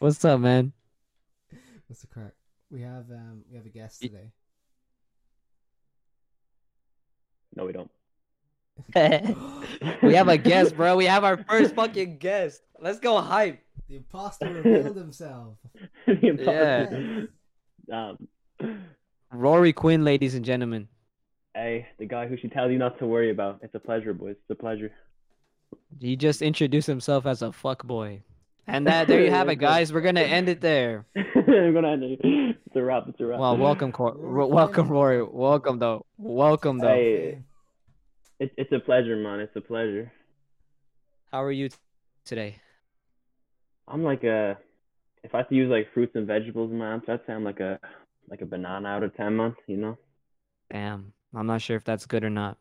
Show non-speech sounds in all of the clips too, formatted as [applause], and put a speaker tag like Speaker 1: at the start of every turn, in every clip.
Speaker 1: What's up, man?
Speaker 2: What's the crack? We have um we have a guest today.
Speaker 3: No, we don't. [laughs]
Speaker 1: we have a guest, bro. We have our first fucking guest. Let's go hype.
Speaker 2: The imposter revealed himself. [laughs]
Speaker 3: The imposter. Um,
Speaker 1: Ruairi Quinn, ladies and gentlemen.
Speaker 3: hey, the guy who should tell you not to worry about. It's a pleasure, boys. It's a pleasure.
Speaker 1: He just introduced himself as a fuck boy. And that there you have it, guys. We're gonna end it there. [laughs]
Speaker 3: I'm gonna end it. It's a wrap. It's a wrap.
Speaker 1: Well, welcome, Cor- Ruairi welcome, Ruairi. Welcome, though. Welcome, though.
Speaker 3: Hey. It, it's a pleasure, man. It's a pleasure.
Speaker 1: How are you t- today?
Speaker 3: I'm like a. If I had to use like fruits and vegetables in my answer, I'd say I'm like a like a banana out of ten, months. You know?
Speaker 1: Damn, I'm not sure if that's good or not.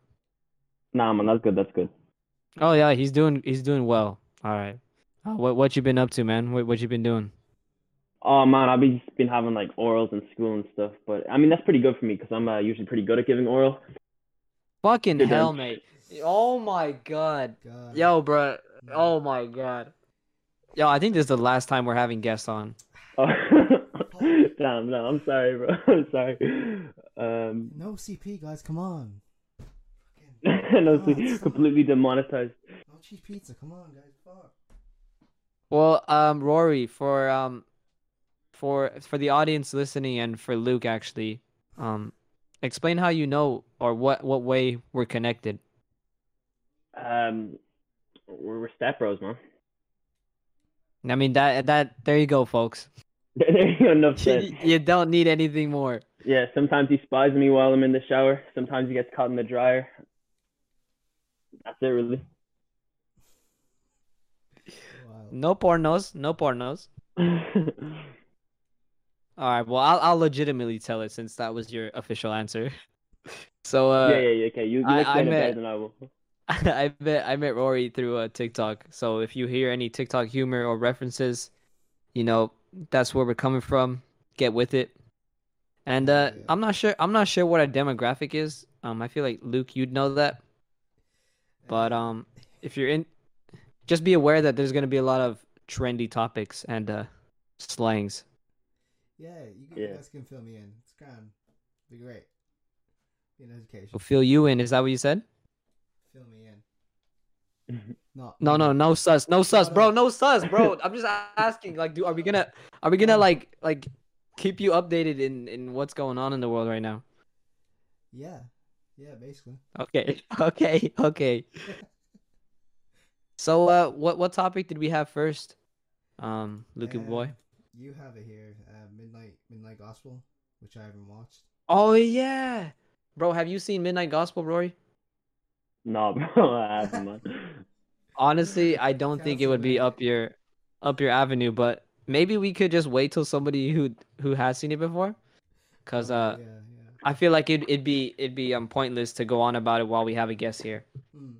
Speaker 3: Nah, man. That's good. That's good.
Speaker 1: Oh yeah, he's doing he's doing well. All right. Uh, what what you been up to, man? What what you been doing?
Speaker 3: Oh man, I've been been having like orals in school and stuff, but I mean that's pretty good for me because I'm uh, usually pretty good at giving oral.
Speaker 1: Fucking
Speaker 3: Good
Speaker 1: hell,
Speaker 3: man.
Speaker 1: mate. Oh my god.
Speaker 2: God.
Speaker 1: Yo, bro. Oh my god. Yo, I think this is the last time we're having guests on.
Speaker 3: Oh, [laughs] damn, no, I'm sorry, bro. [laughs] I'm sorry. Um,
Speaker 2: No CP guys, come on. [laughs]
Speaker 3: no,
Speaker 2: Oh,
Speaker 3: completely demonetized.
Speaker 2: No cheese pizza, come on guys. Fuck.
Speaker 1: Well, um, Ruairi, for um, for for the audience listening and for Luke actually, um, explain how you know or what what way we're connected.
Speaker 3: Um, we're, we're step bros, man.
Speaker 1: I mean that that there you go, folks. [laughs]
Speaker 3: there you go, enough said. [laughs]
Speaker 1: you don't need anything more.
Speaker 3: Yeah, sometimes he spies me while I'm in the shower. Sometimes he gets caught in the dryer. That's it, really.
Speaker 2: Wow.
Speaker 1: No pornos, no pornos. [laughs] All right, well, I'll I'll legitimately tell it since that was your official answer. [laughs] So uh,
Speaker 3: yeah, yeah, yeah. Okay, you, you
Speaker 1: I- I met-
Speaker 3: than I will. [laughs]
Speaker 1: I met I met Rory through uh, TikTok. So if you hear any TikTok humor or references, you know that's where we're coming from. Get with it. And uh,
Speaker 2: Yeah.
Speaker 1: I'm not sure. I'm not sure what our demographic is. Um, I feel like Luke, you'd know that. But um, if you're in, just be aware that there's gonna be a lot of trendy topics and uh, slangs.
Speaker 2: Yeah, you, can-
Speaker 3: Yeah.
Speaker 2: guys can fill me in. It's grand. Be great. Be an education.
Speaker 1: We'll fill you in. Is that what you said?
Speaker 2: Fill me in. [laughs] no,
Speaker 1: No, no, no sus, no sus, bro, no sus, bro. [laughs] I'm just asking, like, do are we gonna, are we gonna like, like, keep you updated in in what's going on in the world right now?
Speaker 2: Yeah. Yeah, basically.
Speaker 1: Okay, [laughs] okay, okay. So, uh, what what topic did we have first? Um, Luke
Speaker 2: Uh,
Speaker 1: boy.
Speaker 2: You have it here, uh, Midnight Midnight Gospel, which I haven't watched.
Speaker 1: Oh yeah, bro. Have you seen Midnight Gospel, Ruairi?
Speaker 3: no, [laughs] bro, I haven't.
Speaker 1: Honestly, I don't think it would be up your up your avenue, but maybe we could just wait till somebody who who has seen it before, cause
Speaker 2: Oh,
Speaker 1: uh.
Speaker 2: yeah, yeah.
Speaker 1: I feel like it, it'd be it'd be um pointless to go on about it while we have a guest here.
Speaker 2: Mm.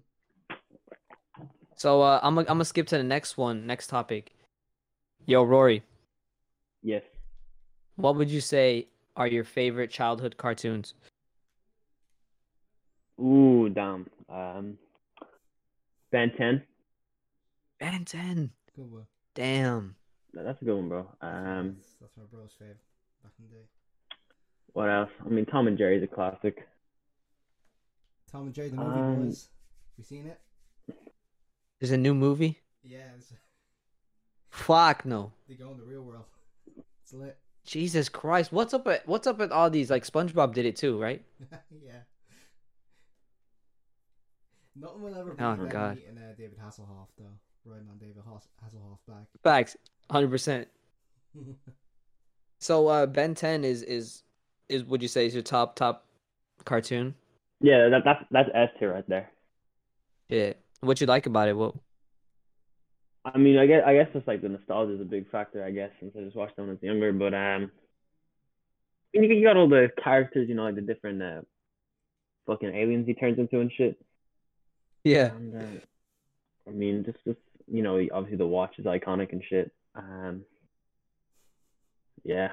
Speaker 1: So uh, I'm gonna I'm gonna skip to the next one, next topic. Yo, Ruairi,
Speaker 3: Yes.
Speaker 1: what would you say are your favorite childhood cartoons?
Speaker 3: Ooh, damn. Um, Ben 10.
Speaker 1: Ben 10.
Speaker 2: Good one.
Speaker 1: Damn.
Speaker 3: That's a good one, bro. Um,
Speaker 2: that's, that's my bro's favorite back in the day.
Speaker 3: what else? I mean, Tom and Jerry's a classic.
Speaker 2: Tom and Jerry, the movie
Speaker 3: Um,
Speaker 2: boys. You seen it?
Speaker 1: There's a new movie.
Speaker 2: Yeah, it's, [laughs]
Speaker 1: Fuck no.
Speaker 2: they go in the real world. [laughs] It's lit.
Speaker 1: Jesus Christ. What's up at what's up with all these? Like SpongeBob did it too, right? [laughs]
Speaker 2: yeah. Nothing will ever beat
Speaker 1: Oh,
Speaker 2: them
Speaker 1: God.
Speaker 2: meeting uh, David Hasselhoff though, riding on David Hass- Hasselhoff's back.
Speaker 1: Facts. Hundred percent. So uh Ben 10 is is is would you say is your top top cartoon?
Speaker 3: Yeah, that, that's that's S tier right there.
Speaker 1: Yeah. What you like about it? What
Speaker 3: I mean, I guess I guess just like the nostalgia is a big factor. I guess since I just watched them when I was younger, but um, I mean, you got all the characters, you know, like the different uh, fucking aliens he turns into and shit.
Speaker 1: Yeah.
Speaker 3: And uh, I mean, just just you know, obviously the watch is iconic and shit. Um, yeah,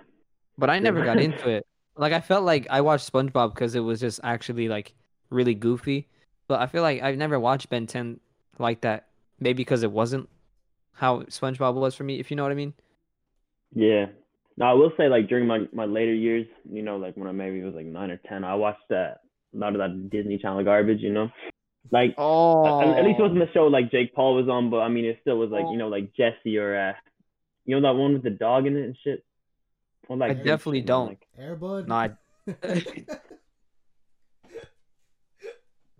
Speaker 1: But I never got [laughs] into it. Like I felt like I watched SpongeBob because it was just actually like really goofy. But I feel like I've never watched Ben 10 like that. Maybe because it wasn't how SpongeBob was for me, if you know what I mean.
Speaker 3: Yeah. Now I will say like during my, my later years, you know, like when I maybe was like nine or ten, I watched uh, a lot of that Disney Channel garbage, you know. Like
Speaker 1: Oh,
Speaker 3: at, at least it wasn't the show like Jake Paul was on, but I mean it still was like,
Speaker 1: Oh.
Speaker 3: you know, like Jesse or uh you know that one with the dog in it and shit. All that
Speaker 1: I definitely
Speaker 3: shit,
Speaker 1: don't.
Speaker 3: like-
Speaker 2: Airbud.
Speaker 1: No, I- [laughs] [laughs] [laughs]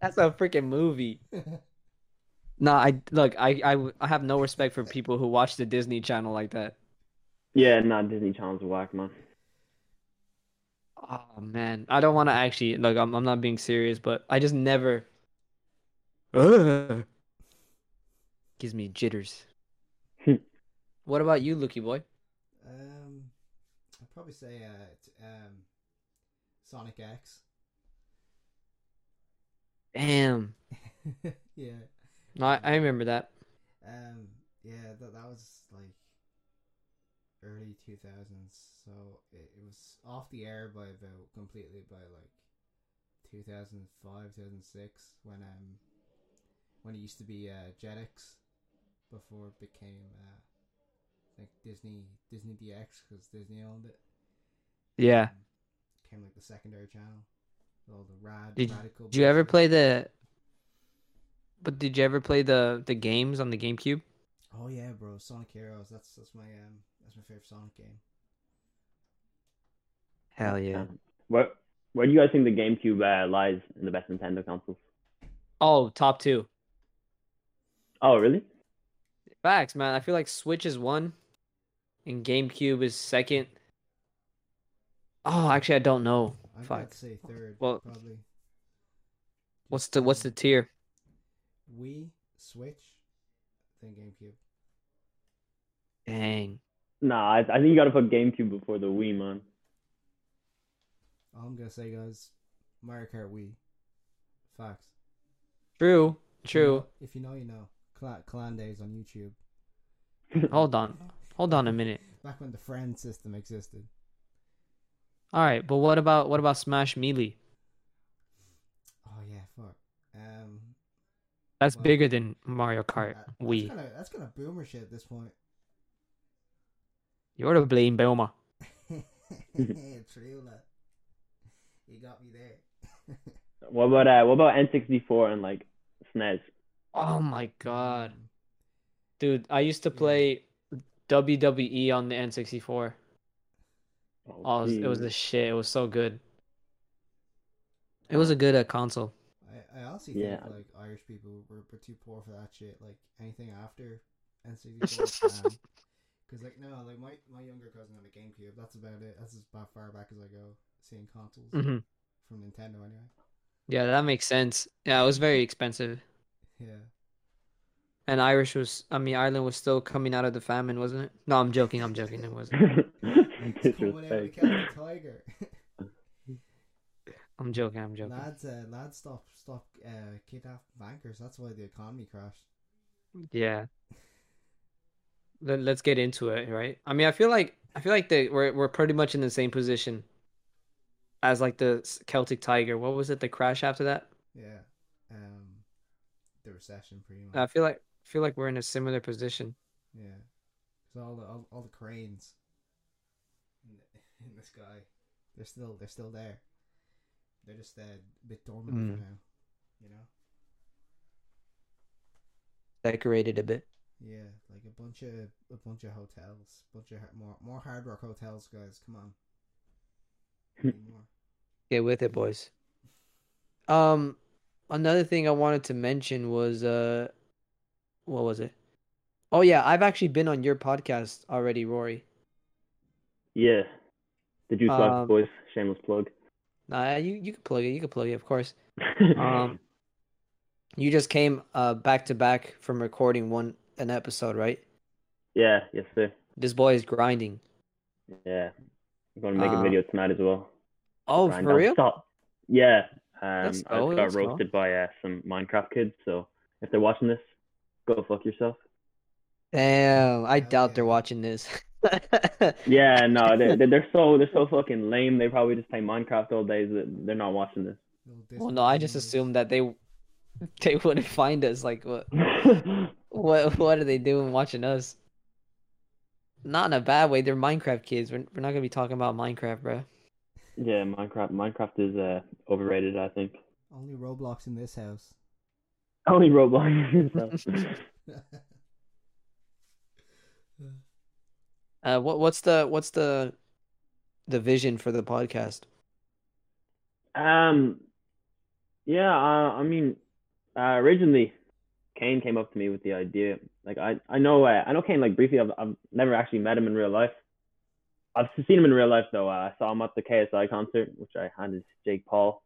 Speaker 1: That's a freaking movie. [laughs] No, I look, I, I I have no respect for people who watch the Disney Channel like that.
Speaker 3: Yeah, nah, Disney Channel's whack, man.
Speaker 1: Oh man, I don't want to actually look. I'm I'm not being serious, but I just never. Ugh. Gives me jitters. what about you, Looky boy?
Speaker 2: um, I'd probably say uh, t- um, Sonic X.
Speaker 1: Damn. [laughs]
Speaker 2: yeah.
Speaker 1: No, I, I remember that.
Speaker 2: Um, yeah, that that was like early two thousands. So it, it was off the air by about completely by like two thousand five, two thousand six when um when it used to be uh Jetix before it became uh like Disney Disney XD because Disney owned it.
Speaker 1: Yeah.
Speaker 2: Um, Became like the secondary channel. All the rad
Speaker 1: Did-
Speaker 2: radical.
Speaker 1: Did you ever play the? But did you ever play the the games on the GameCube?
Speaker 2: Oh yeah, bro, Sonic Heroes. That's that's my um that's my favorite Sonic game.
Speaker 1: Hell yeah.
Speaker 3: Um, Where where do you guys think the GameCube uh, lies in the best Nintendo consoles?
Speaker 1: Oh, top two.
Speaker 3: Oh, really?
Speaker 1: Facts, man. I feel like Switch is one, and GameCube is second. Oh, actually, I don't know.
Speaker 2: I'd
Speaker 1: Fuck.
Speaker 2: I'd say third.
Speaker 1: Well-
Speaker 2: probably.
Speaker 1: What's the what's the tier?
Speaker 2: Wii, Switch, then GameCube.
Speaker 1: Dang.
Speaker 3: Nah, I, I think you gotta put GameCube before the Wii, man.
Speaker 2: All I'm gonna say, guys, Mario Kart Wii. Facts.
Speaker 1: True.
Speaker 2: If you
Speaker 1: True.
Speaker 2: know- If you know, you know. Clan, Clan Days on YouTube.
Speaker 1: Hold on. Hold on a minute. [laughs]
Speaker 2: Back when the friend system existed.
Speaker 1: All right, but what about what about Smash Melee?
Speaker 2: Oh yeah, fuck. Um,
Speaker 1: That's
Speaker 2: Well,
Speaker 1: bigger than Mario Kart
Speaker 2: that-
Speaker 1: Wii.
Speaker 2: That's kind of that's kind of boomer shit at this point.
Speaker 1: You're to blame, Belma. [laughs] [laughs]
Speaker 2: True, lad. You got me there. [laughs]
Speaker 3: What about uh what about N64 and like SNES?
Speaker 1: Oh my god, dude! I used to play WWE on the N64. Oh, it was, it was the shit. It was so good. It was a good uh, console.
Speaker 2: I, I also
Speaker 3: Yeah.
Speaker 2: think like Irish people were, were too poor for that shit. Like anything after N64, [laughs] because like no, like my my younger cousin had a GameCube. That's about it. That's as far back as I go seeing consoles
Speaker 1: hmm
Speaker 2: from Nintendo anyway.
Speaker 1: Yeah, that makes sense. Yeah, it was very expensive.
Speaker 2: Yeah.
Speaker 1: And Irish was, I mean, Ireland was still coming out of the famine, wasn't it? No, I'm joking. I'm joking. It wasn't. [laughs] [laughs]
Speaker 2: It's coming out with
Speaker 3: Disrespect.
Speaker 2: Celtic Tiger. [laughs]
Speaker 1: I'm joking. I'm joking.
Speaker 2: lads, uh, lads, stop, stop, uh, kidnapping bankers. That's why the economy crashed.
Speaker 1: Yeah. Let, let's get into it, right? I mean, I feel like I feel like the we're we're pretty much in the same position as like the Celtic Tiger. What was it? The crash after that?
Speaker 2: Yeah. Um, the recession, pretty much.
Speaker 1: I feel like feel like we're in a similar position.
Speaker 2: Yeah. So all the all, all the cranes in the, sky, they're still they're still there. They're just uh, a bit dormant
Speaker 1: Mm.
Speaker 2: for now. You know.
Speaker 1: Decorated a bit.
Speaker 2: Yeah, like a bunch of a bunch of hotels, bunch of more more hard rock hotels, guys. Come on. [laughs]
Speaker 1: Get with it, boys. Um, another thing I wanted to mention was uh, what was it? Oh yeah, I've actually been on your podcast already, Ruairi.
Speaker 3: Yeah. The Juice Box
Speaker 1: Um,
Speaker 3: Boys, shameless plug.
Speaker 1: Nah, you you can plug it. You can plug it, of course. [laughs] Um, you just came uh back to back from recording one an episode, right?
Speaker 3: yeah, yes sir.
Speaker 1: This boy is grinding.
Speaker 3: Yeah. I'm gonna make a video tonight as well.
Speaker 1: Oh,
Speaker 3: Grind
Speaker 1: for real?
Speaker 3: Stop. Yeah. Um, I got
Speaker 1: go.
Speaker 3: roasted by uh, some Minecraft kids, so if they're watching this, go fuck yourself.
Speaker 1: Damn, I doubt they're watching this. [laughs]
Speaker 3: Yeah, no, they [laughs] they- they're so they're so fucking lame. They probably just play Minecraft all day. They're not watching this.
Speaker 1: Well, no, I just
Speaker 2: Disney
Speaker 1: assumed that they [laughs] they wouldn't find us. Like, what [laughs] what what are they doing watching us? not in a bad way. They're Minecraft kids. We're, we're not gonna be talking about Minecraft, bro.
Speaker 3: Yeah, Minecraft. Minecraft is uh, overrated. I think.
Speaker 2: Only Roblox in this house.
Speaker 3: Only Roblox. so.
Speaker 1: Uh, what what's the what's the the vision for the podcast?
Speaker 3: Um, yeah, uh, I mean, uh, originally, Kane came up to me with the idea. Like, I, I know, uh, I know Kane like briefly. I've, I've never actually met him in real life. I've seen him in real life though. Uh, I saw him at the KSI concert, which I handed Jake Paul.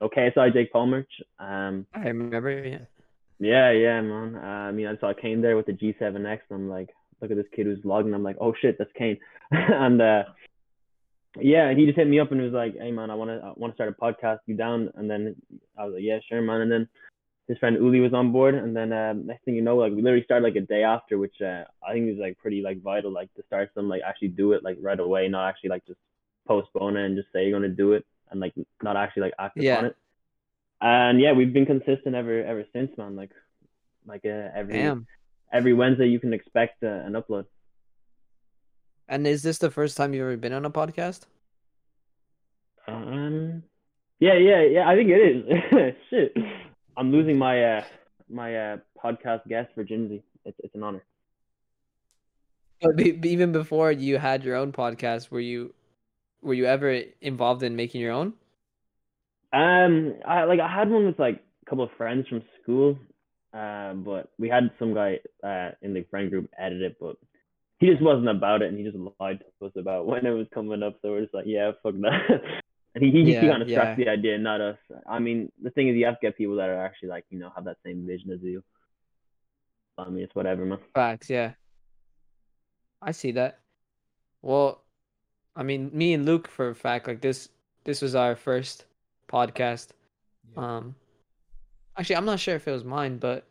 Speaker 3: Oh, KSI Jake Paul merch. Um,
Speaker 1: I remember, yeah.
Speaker 3: yeah, yeah, man. Uh, I mean, I saw Kane there with the G7X, and I'm like, look at this kid who's vlogging. I'm like, oh shit, that's Kane. [laughs] and uh, yeah, he just hit me up and was like, hey man, I want to I want to start a podcast. You down? And then I was like, yeah, sure, man. And then his friend Uli was on board, and then um, next thing you know, like we literally started like a day after, which uh, I think is like pretty like vital, like to start some like actually do it like right away, not actually like just postpone it and just say you're gonna do it and like not actually like act
Speaker 1: Yeah.
Speaker 3: upon it. And yeah, we've been consistent ever ever since, man. Like like uh, every
Speaker 1: Damn.
Speaker 3: Every Wednesday you can expect uh, an upload.
Speaker 1: And is this the first time you've ever been on a podcast?
Speaker 3: Um, yeah, yeah, yeah. I think it is. [laughs] Shit, I'm losing my uh my uh podcast guest virginity. It's it's an honor.
Speaker 1: But even before you had your own podcast, were you were you ever involved in making your own?
Speaker 3: Um, I like I had one with like a couple of friends from school, uh, but we had some guy uh in the friend group edit it, but he just wasn't about it, and he just lied to us about [laughs] when it was coming up. So we're just like, yeah, fuck that. and [laughs] he he,
Speaker 1: Yeah,
Speaker 3: he kind of
Speaker 1: yeah.
Speaker 3: struck the idea, not us. I mean, the thing is, you have to get people that are actually like you know have that same vision as you. I mean, it's whatever, man.
Speaker 1: Facts, yeah. I see that. Well, I mean, me and Luke, for a fact, like this, this was our first podcast.
Speaker 2: Yeah.
Speaker 1: Um, actually, I'm not sure if it was mine, but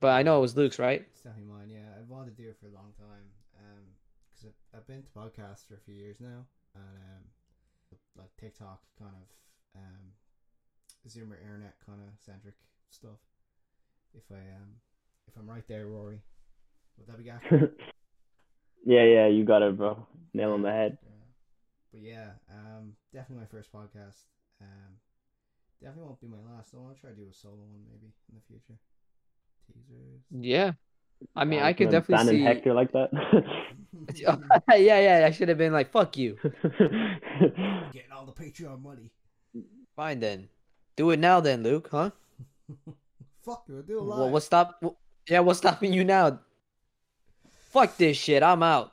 Speaker 1: but I know it was Luke's, right?
Speaker 2: It's definitely mine. Yeah, I've wanted to do it for a long time. Um, because I've, I've been to podcasts for a few years now, and um, like TikTok kind of um, Zoomer internet kind of centric stuff. If I um, if I'm right there, Ruairi, would that be [laughs] accurate?
Speaker 3: yeah, yeah, you got it, bro. Nail on the head.
Speaker 2: Yeah. But yeah, um, definitely my first podcast. Um, definitely won't be my last. I want to try to do a solo one maybe in the future. Teasers.
Speaker 1: Yeah. I mean, I
Speaker 3: Ban-
Speaker 1: could definitely
Speaker 3: banning
Speaker 1: see.
Speaker 3: Hector like that. [laughs]
Speaker 1: yeah, yeah. I should have been like, "Fuck you." [laughs]
Speaker 2: Getting all the Patreon money.
Speaker 1: Fine then. Do it now, then, Luke. Huh? [laughs]
Speaker 2: Fuck you, do a live.
Speaker 1: Well, what's stop? wh- Yeah, what's stopping you now? Fuck this shit. I'm out.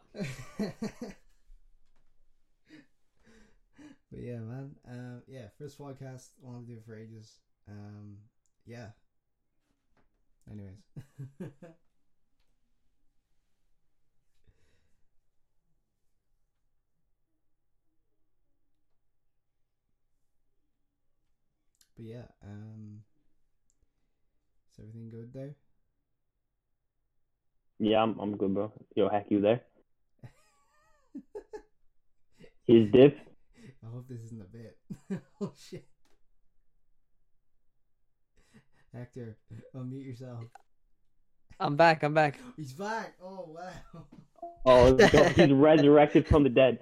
Speaker 2: But yeah, man. Um, yeah, first podcast. I Wanted to do it for ages. Um, yeah. Anyways. [laughs] but yeah, um, is everything good there?
Speaker 3: yeah, I'm I'm good, bro. Yo, hack you there? [laughs] His dip.
Speaker 2: I hope this isn't a bit. [laughs] oh shit. Hector, unmute yourself.
Speaker 1: I'm back. I'm back.
Speaker 2: He's back. Oh wow.
Speaker 3: Oh, he's resurrected from the dead.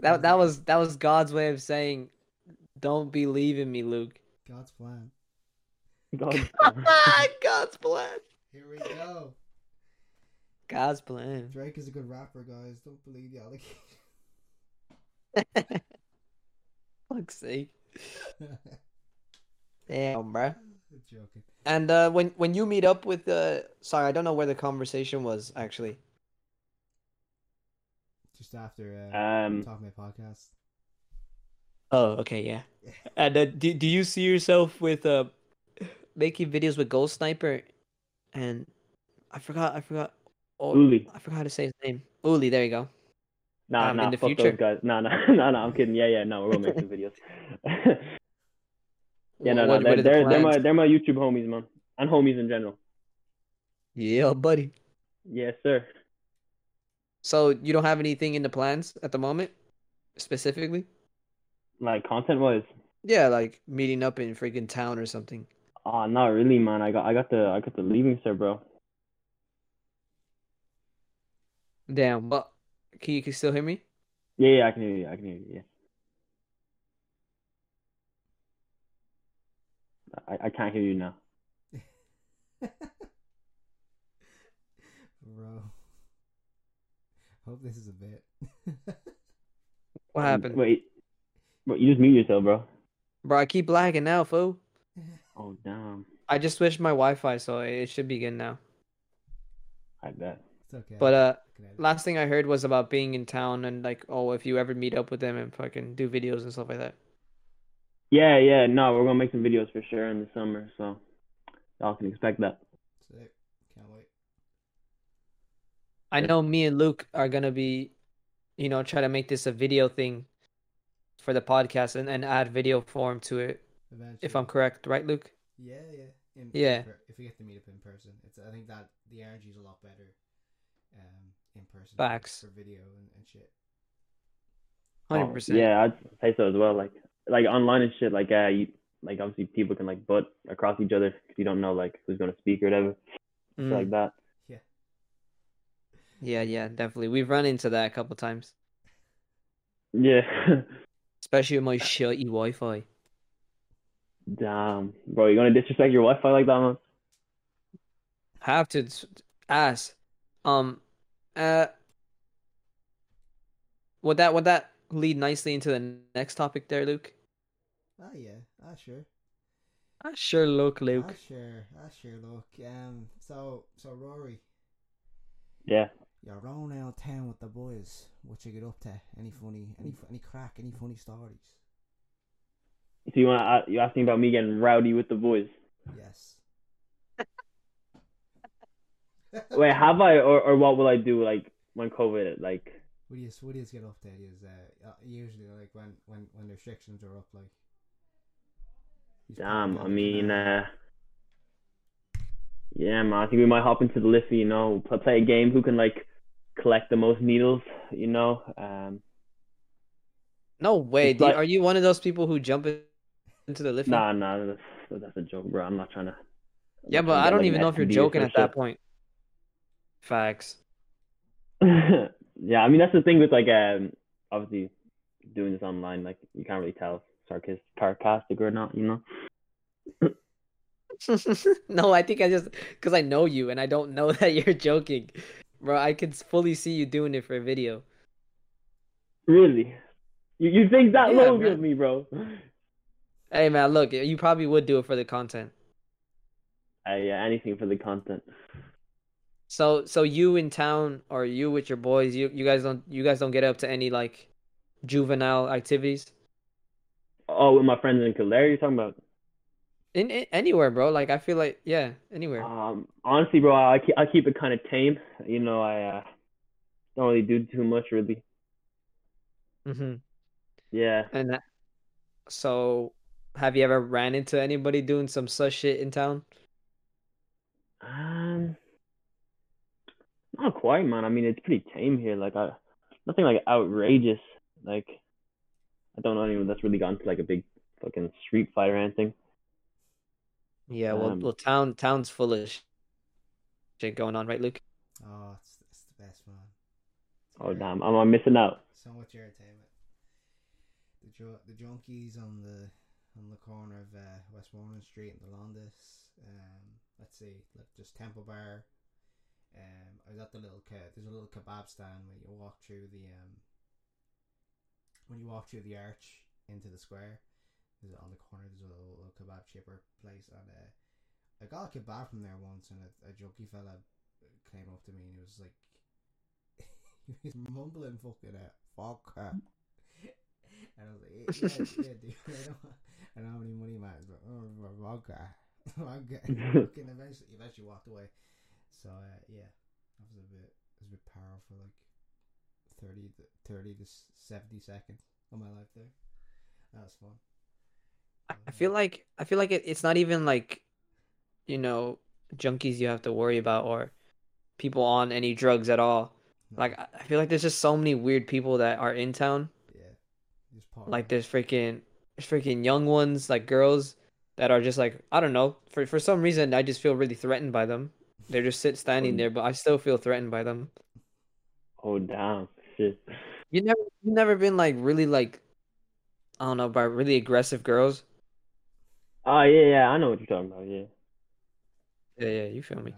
Speaker 1: That that was that was God's way of saying, "Don't be leaving me, Luke."
Speaker 2: God's plan.
Speaker 3: God. [laughs]
Speaker 1: God's plan.
Speaker 2: Here we go.
Speaker 1: God's plan.
Speaker 2: Drake is a good rapper, guys. Don't believe the allegation. [laughs]
Speaker 1: Fuck's sake. [laughs] Damn, bruh.
Speaker 2: Joking.
Speaker 1: And uh, when when you meet up with uh, sorry, I don't know where the conversation was actually.
Speaker 2: Just after uh,
Speaker 3: Um,
Speaker 2: talking my podcast.
Speaker 1: Oh, okay, yeah. And uh, do do you see yourself with uh making videos with Ghost Sniper, and I forgot I forgot oh
Speaker 3: Uli.
Speaker 1: I forgot how to say his name. Uli, there you go.
Speaker 3: Nah,
Speaker 1: Um,
Speaker 3: nah,
Speaker 1: in the
Speaker 3: fuck
Speaker 1: future?
Speaker 3: those guys. Nah, nah, [laughs] nah, nah. I'm kidding. Yeah, yeah. No, we're gonna make some videos. [laughs] yeah, no,
Speaker 1: What-
Speaker 3: no. They're
Speaker 1: the
Speaker 3: they're, they're my they're my YouTube homies, man, and homies in general.
Speaker 1: Yeah, buddy.
Speaker 3: Yes, sir.
Speaker 1: So you don't have anything in the plans at the moment, specifically?
Speaker 3: Like content wise.
Speaker 1: Yeah, like meeting up in freaking town or something.
Speaker 3: Oh, not really, man. I got I got the I got the Leaving Cert, bro.
Speaker 1: Damn. Well, can you, can still hear me?
Speaker 3: Yeah, yeah, I can hear you. I can hear you. Yeah. I, I can't hear you now. [laughs]
Speaker 2: Bro. Hope this is a bit. [laughs]
Speaker 1: What happened?
Speaker 3: Wait. Bro, you just mute yourself, bro.
Speaker 1: Bro, I keep lagging now, fool.
Speaker 3: Oh damn.
Speaker 1: I just switched my Wi-Fi, so it should be good now.
Speaker 3: I bet.
Speaker 2: It's okay.
Speaker 1: But uh,
Speaker 2: I can edit.
Speaker 1: last thing I heard was about being in town and like, oh, if you ever meet up with them and fucking do videos and stuff like that.
Speaker 3: Yeah, yeah. No, we're gonna make some videos for sure in the summer, so y'all can expect that.
Speaker 2: Sick. Can't wait.
Speaker 1: I know me and Luke are gonna be, you know, try to make this a video thing for the podcast and, and add video form to it,
Speaker 2: Eventually.
Speaker 1: if I'm correct, right, Luke?
Speaker 2: Yeah, yeah. In,
Speaker 1: Yeah.
Speaker 2: in per- if we get to meet up in person, it's I think that the energy is a lot better, um, in person. for-
Speaker 1: Facts.
Speaker 2: For video and, and shit.
Speaker 1: Hundred
Speaker 3: Oh,
Speaker 1: percent.
Speaker 3: Yeah, I'd say so as well. Like, like online and shit. Like, uh, you, like obviously people can like butt across each other because you don't know like who's gonna speak or whatever, shit like that.
Speaker 2: Yeah.
Speaker 1: Yeah, yeah, definitely. We've run into that a couple times,
Speaker 3: Yeah. [laughs]
Speaker 1: especially with my shitty Wi-Fi.
Speaker 3: Damn, bro, you gonna disrespect your Wi-Fi like that, man?
Speaker 1: Have to s- ask. Um, uh, would that would that lead nicely into the next topic there, Luke?
Speaker 2: Ah, yeah. Ah, sure.
Speaker 1: Ah, sure, look, Luke,
Speaker 2: Ah,
Speaker 1: Luke.
Speaker 2: sure. Ah, sure. Look. Um. So, so Ruairi,
Speaker 3: Yeah.
Speaker 2: you're rolling out of town with the boys. What you get up to? Any funny? Any any crack? Any funny stories?
Speaker 3: So you wanna you asking about me getting rowdy with the boys?
Speaker 2: Yes. [laughs]
Speaker 3: Wait, have I or or what will I do like when COVID like?
Speaker 2: What do you what do you get up to? Is uh, uh usually like when when when the restrictions are up, like.
Speaker 3: Damn, I mean, uh, yeah, man. I think we might hop into the lift. You know, play a game. Who can like collect the most needles? You know, um,
Speaker 1: No way.
Speaker 3: It's
Speaker 1: you-
Speaker 3: like-
Speaker 1: are you one of those people who jump into the lift?
Speaker 3: nah, nah, that's, that's a joke, bro. I'm not trying to. I'm
Speaker 1: Yeah, but I don't even know if you're joking at that point. Facts. [laughs]
Speaker 3: yeah, I mean that's the thing with like um obviously doing this online, like you can't really tell sarcastic, sarcastic or not, you know. [laughs]
Speaker 1: no, I think I just because I know you and I don't know [laughs] that you're joking, bro. I can fully see you doing it for a video.
Speaker 3: Really, you you think that
Speaker 1: Yeah,
Speaker 3: low of me, bro?
Speaker 1: Hey man, look, you probably would do it for the content.
Speaker 3: Uh, yeah, anything for the content.
Speaker 1: So, so you in town or you with your boys, you you guys don't you guys don't get up to any like juvenile activities
Speaker 3: Oh, with my friends in Kildare, you're talking about?
Speaker 1: in, in anywhere, bro. Like I feel like yeah, anywhere.
Speaker 3: Um, honestly, bro, I keep, I keep it kind of tame. You know, I uh, don't really do too much, really.
Speaker 1: hmm
Speaker 3: Yeah.
Speaker 1: And that, so, have you ever ran into anybody doing some such shit in town?
Speaker 3: Um, not quite, man. I mean, it's pretty tame here. Like, I nothing like outrageous. Like, I don't know anyone that's really gone to like a big fucking street fight or anything.
Speaker 1: Yeah, well,
Speaker 3: Um,
Speaker 1: well, town town's full of shit going on, right, Luke?
Speaker 2: Oh, it's, it's the best, man. It's
Speaker 3: Oh
Speaker 2: great.
Speaker 3: damn, am I missing out?
Speaker 2: So much entertainment. The ju- the junkies on the on the corner of uh, Westmoreland Street and the Londis. Um, let's see, like just Temple Bar. Um, I was at the little there's a little kebab stand when you walk through the um when you walk through the arch into the square. There's on the corner. There's a little, little kebab chipper place, and uh, I got a kebab from there once, and a, a junkie fella came up to me and he was like, [laughs] he was mumbling fucking uh, vodka. And I was like, yeah, yeah, [laughs] dude, I don't, I don't have any money, man, but oh, vodka. [laughs] vodka. Fucking eventually, eventually walked away. So, uh, yeah, that was a bit, it was a bit powerful, like 30 to, 30 to 70 seconds of my life there. That was fun.
Speaker 1: I feel like I feel like it, it's not even like, you know, junkies you have to worry about or people on any drugs at all.
Speaker 2: No,
Speaker 1: Like I I feel like there's just so many weird people that are in town.
Speaker 2: yeah,
Speaker 1: Like there's freaking there's freaking young ones, like girls that are just like I don't know. For for some reason I just feel really threatened by them. They're just sit standing
Speaker 3: Mm.
Speaker 1: there, but I still feel threatened by them.
Speaker 3: Oh damn, shit.
Speaker 1: You never, you never been like really like, I don't know, by really aggressive girls.
Speaker 3: Oh yeah, yeah, I know what you're talking about. Yeah.
Speaker 1: Yeah, yeah, you feel me.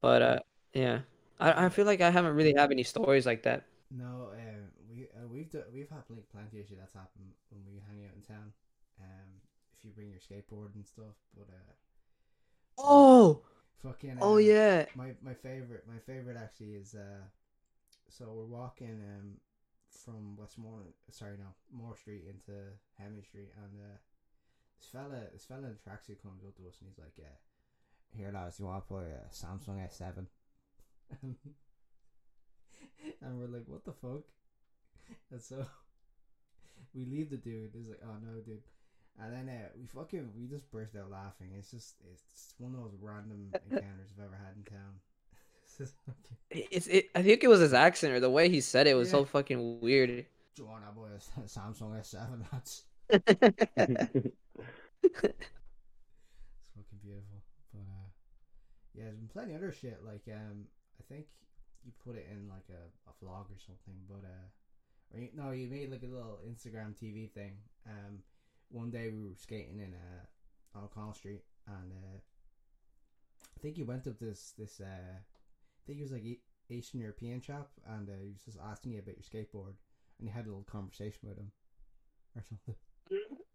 Speaker 1: But uh, yeah, I I feel like I haven't really have any stories like that.
Speaker 2: no, uh, we uh, we've do, we've had plenty, plenty of shit that's happened when we hang out in town. Um, if you bring your skateboard and stuff, but uh,
Speaker 1: Oh,
Speaker 2: fucking.
Speaker 1: oh
Speaker 2: um,
Speaker 1: yeah.
Speaker 2: My my favorite my favorite actually is uh so we're walking um from Westmore sorry no Moore Street into Henry Street and uh this fella this fella in a tracksuit comes up to us and he's like yeah, here lads you want to play a Samsung S seven [laughs] and we're like what the fuck and so [laughs] we leave the dude he's like oh no dude and then uh, we fucking we just burst out laughing. It's just it's one of those random [laughs] encounters I've ever had in town. [laughs] It's
Speaker 1: It's it. I think it was his accent or the way he said it was so fucking weird.
Speaker 2: Do you want to buy a Samsung S7? That's [laughs] it's fucking beautiful. But uh, yeah, there's been plenty other shit. Like um, I think you put it in like a, a vlog or something. But uh, or you, no, you made like a little Instagram TV thing. Um, one day we were skating in uh on O'Connell Street, and uh, I think he went up this this uh, I think he was like Eastern European chap, and uh, he was just asking you about your skateboard, and you had a little conversation with him or something. [laughs]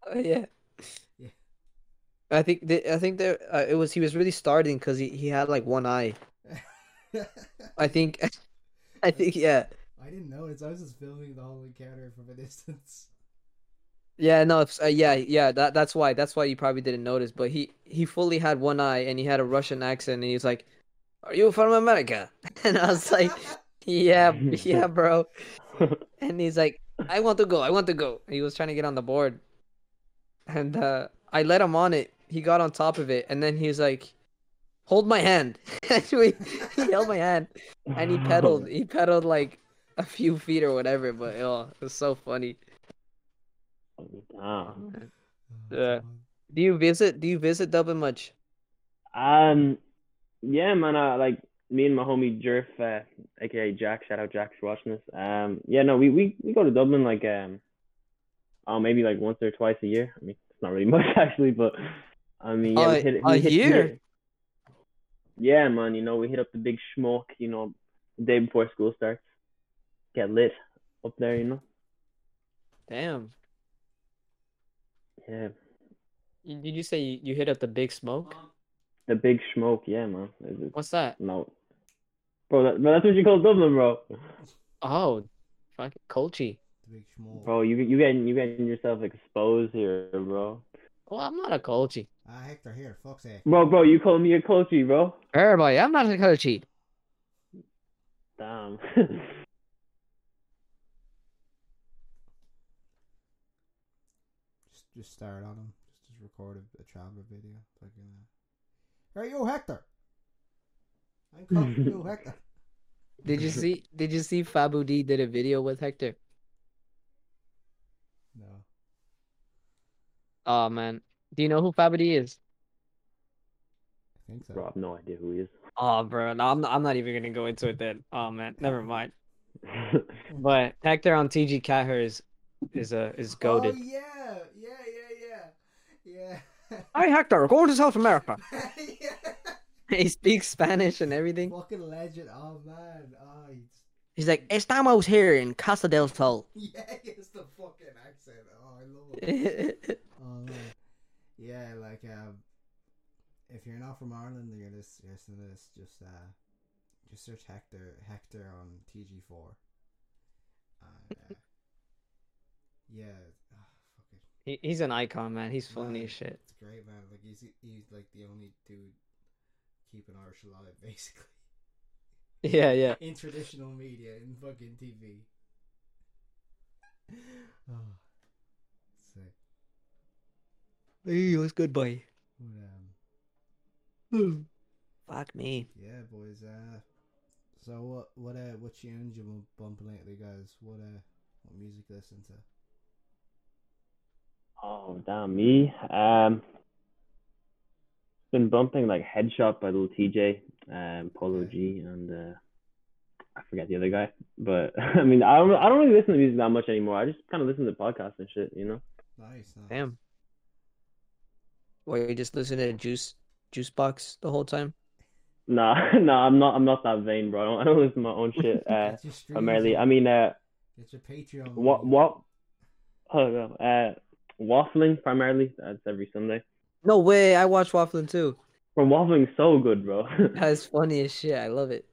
Speaker 1: Oh, yeah.
Speaker 2: Yeah.
Speaker 1: I think the, I think that uh, it was he was really starting because he, he had like one eye. [laughs] I think, [laughs] I think yeah,
Speaker 2: I didn't know it. I was just filming the whole encounter from a distance.
Speaker 1: Yeah. No, uh, yeah, yeah. That that's why that's why you probably didn't notice. But he he fully had one eye and he had a Russian accent and he was like, "Are you from America?" [laughs] And I was like, "Yeah, [laughs] yeah, bro." [laughs] And he's like, I want to go, I want to go. He was trying to get on the board. And uh, I let him on it. He got on top of it. And then he's like, hold my hand. and he held my hand. And he pedaled. He pedaled like a few feet or whatever. But oh, it was so funny.
Speaker 3: Damn.
Speaker 1: Yeah. Do you visit? Do you visit Dublin much?
Speaker 3: Um, yeah, man. Uh, like me and my homie Jerf, uh, aka Jack. Shout out Jack for watching this. Um, yeah, no, we we we go to Dublin like um, oh maybe like once or twice a year. I mean, it's not really [laughs] much actually, but I mean, yeah, we
Speaker 1: A-
Speaker 3: hit it.
Speaker 1: a
Speaker 3: hit-
Speaker 1: year?
Speaker 3: hit- Yeah, man. You know, we hit up the big schmuck. You know, the day before school starts. Get lit up there. You know.
Speaker 1: Damn.
Speaker 3: Yeah,
Speaker 1: Did you say you, you hit up the big smoke?
Speaker 3: the big smoke. Yeah, man. It's- it's-
Speaker 1: What's that?
Speaker 3: no, bro. That, bro, that's what you call Dublin, bro.
Speaker 1: Oh, fucking culchie.
Speaker 2: The big schmoll.
Speaker 3: Bro, you you getting you getting yourself exposed here, bro.
Speaker 1: Well, I'm not a culchie.
Speaker 2: Ah, Hector, here, fuck's sake.
Speaker 3: Bro, bro, you call me a culchie, bro.
Speaker 1: Everybody, I'm not a culchie.
Speaker 3: Damn. [laughs]
Speaker 2: Just, just start on him. Just, just record a, a traveler video. Fucking. Uh... Hey, yo, Hector. I'm calling you [laughs] Hector.
Speaker 1: Did you see? Did you see Fabu D did a video with Hector?
Speaker 2: No.
Speaker 1: Oh man, do you know who Fabu D is?
Speaker 2: I think so.
Speaker 3: bro, I have no idea who he is.
Speaker 1: Oh, bro, no, I'm not, I'm not even gonna go into it then. Oh man, never mind. [laughs] But Hector on TG Ceathair is is uh, is
Speaker 2: Oh
Speaker 1: goaded.
Speaker 2: yeah, yeah.
Speaker 1: Hi Hector, going to South America. [laughs]
Speaker 2: yeah.
Speaker 1: he speaks Spanish and everything.
Speaker 2: Fucking legend. Oh man. Oh, he's...
Speaker 1: He's like, estamos here in Casa del Sol. [laughs]
Speaker 2: yeah, it's the fucking accent. Oh, I love it. [laughs] Oh man. Yeah, like um, if you're not from Ireland and you're lis- you're listening to this, just uh, just search Hector Hector on TG4. And, uh, yeah,
Speaker 1: He, he's an icon, man. He's funny as shit.
Speaker 2: It's great, man. Like he's he's like the only dude keeping Irish alive, [laughs] basically
Speaker 1: Yeah, yeah.
Speaker 2: in traditional media in fucking TV. Oh, [laughs] sick.
Speaker 1: Hey, what's good, boy?
Speaker 2: But, um, [sighs]
Speaker 1: Fuck me.
Speaker 2: yeah, boys. Uh, so what what uh what tunes you been bumping lately, guys? What uh what music you listen to?
Speaker 3: Oh, damn me. Um, been bumping like Headshot by Lil Tjay, um, Polo G, and uh, I forget the other guy, but [laughs] I mean, I don't I don't really listen to music that much anymore. I just kind of listen to podcasts and shit, you know.
Speaker 2: Nice. nice.
Speaker 1: Damn. Or you just listening to Juice Juice Box the whole time?
Speaker 3: Nah, [laughs] nah, I'm not I'm not that vain, bro. I don't, I don't listen to my own shit. [laughs] Uh,
Speaker 2: Get your streams
Speaker 3: primarily,
Speaker 2: up.
Speaker 3: I mean, uh,
Speaker 2: Get your Patreon.
Speaker 3: what
Speaker 2: money.
Speaker 3: what? Oh no. uh, waffling primarily. That's every Sunday.
Speaker 1: No way, I watch Waffling too.
Speaker 3: From waffling, so good, bro. [laughs]
Speaker 1: That's funny as shit. I love it.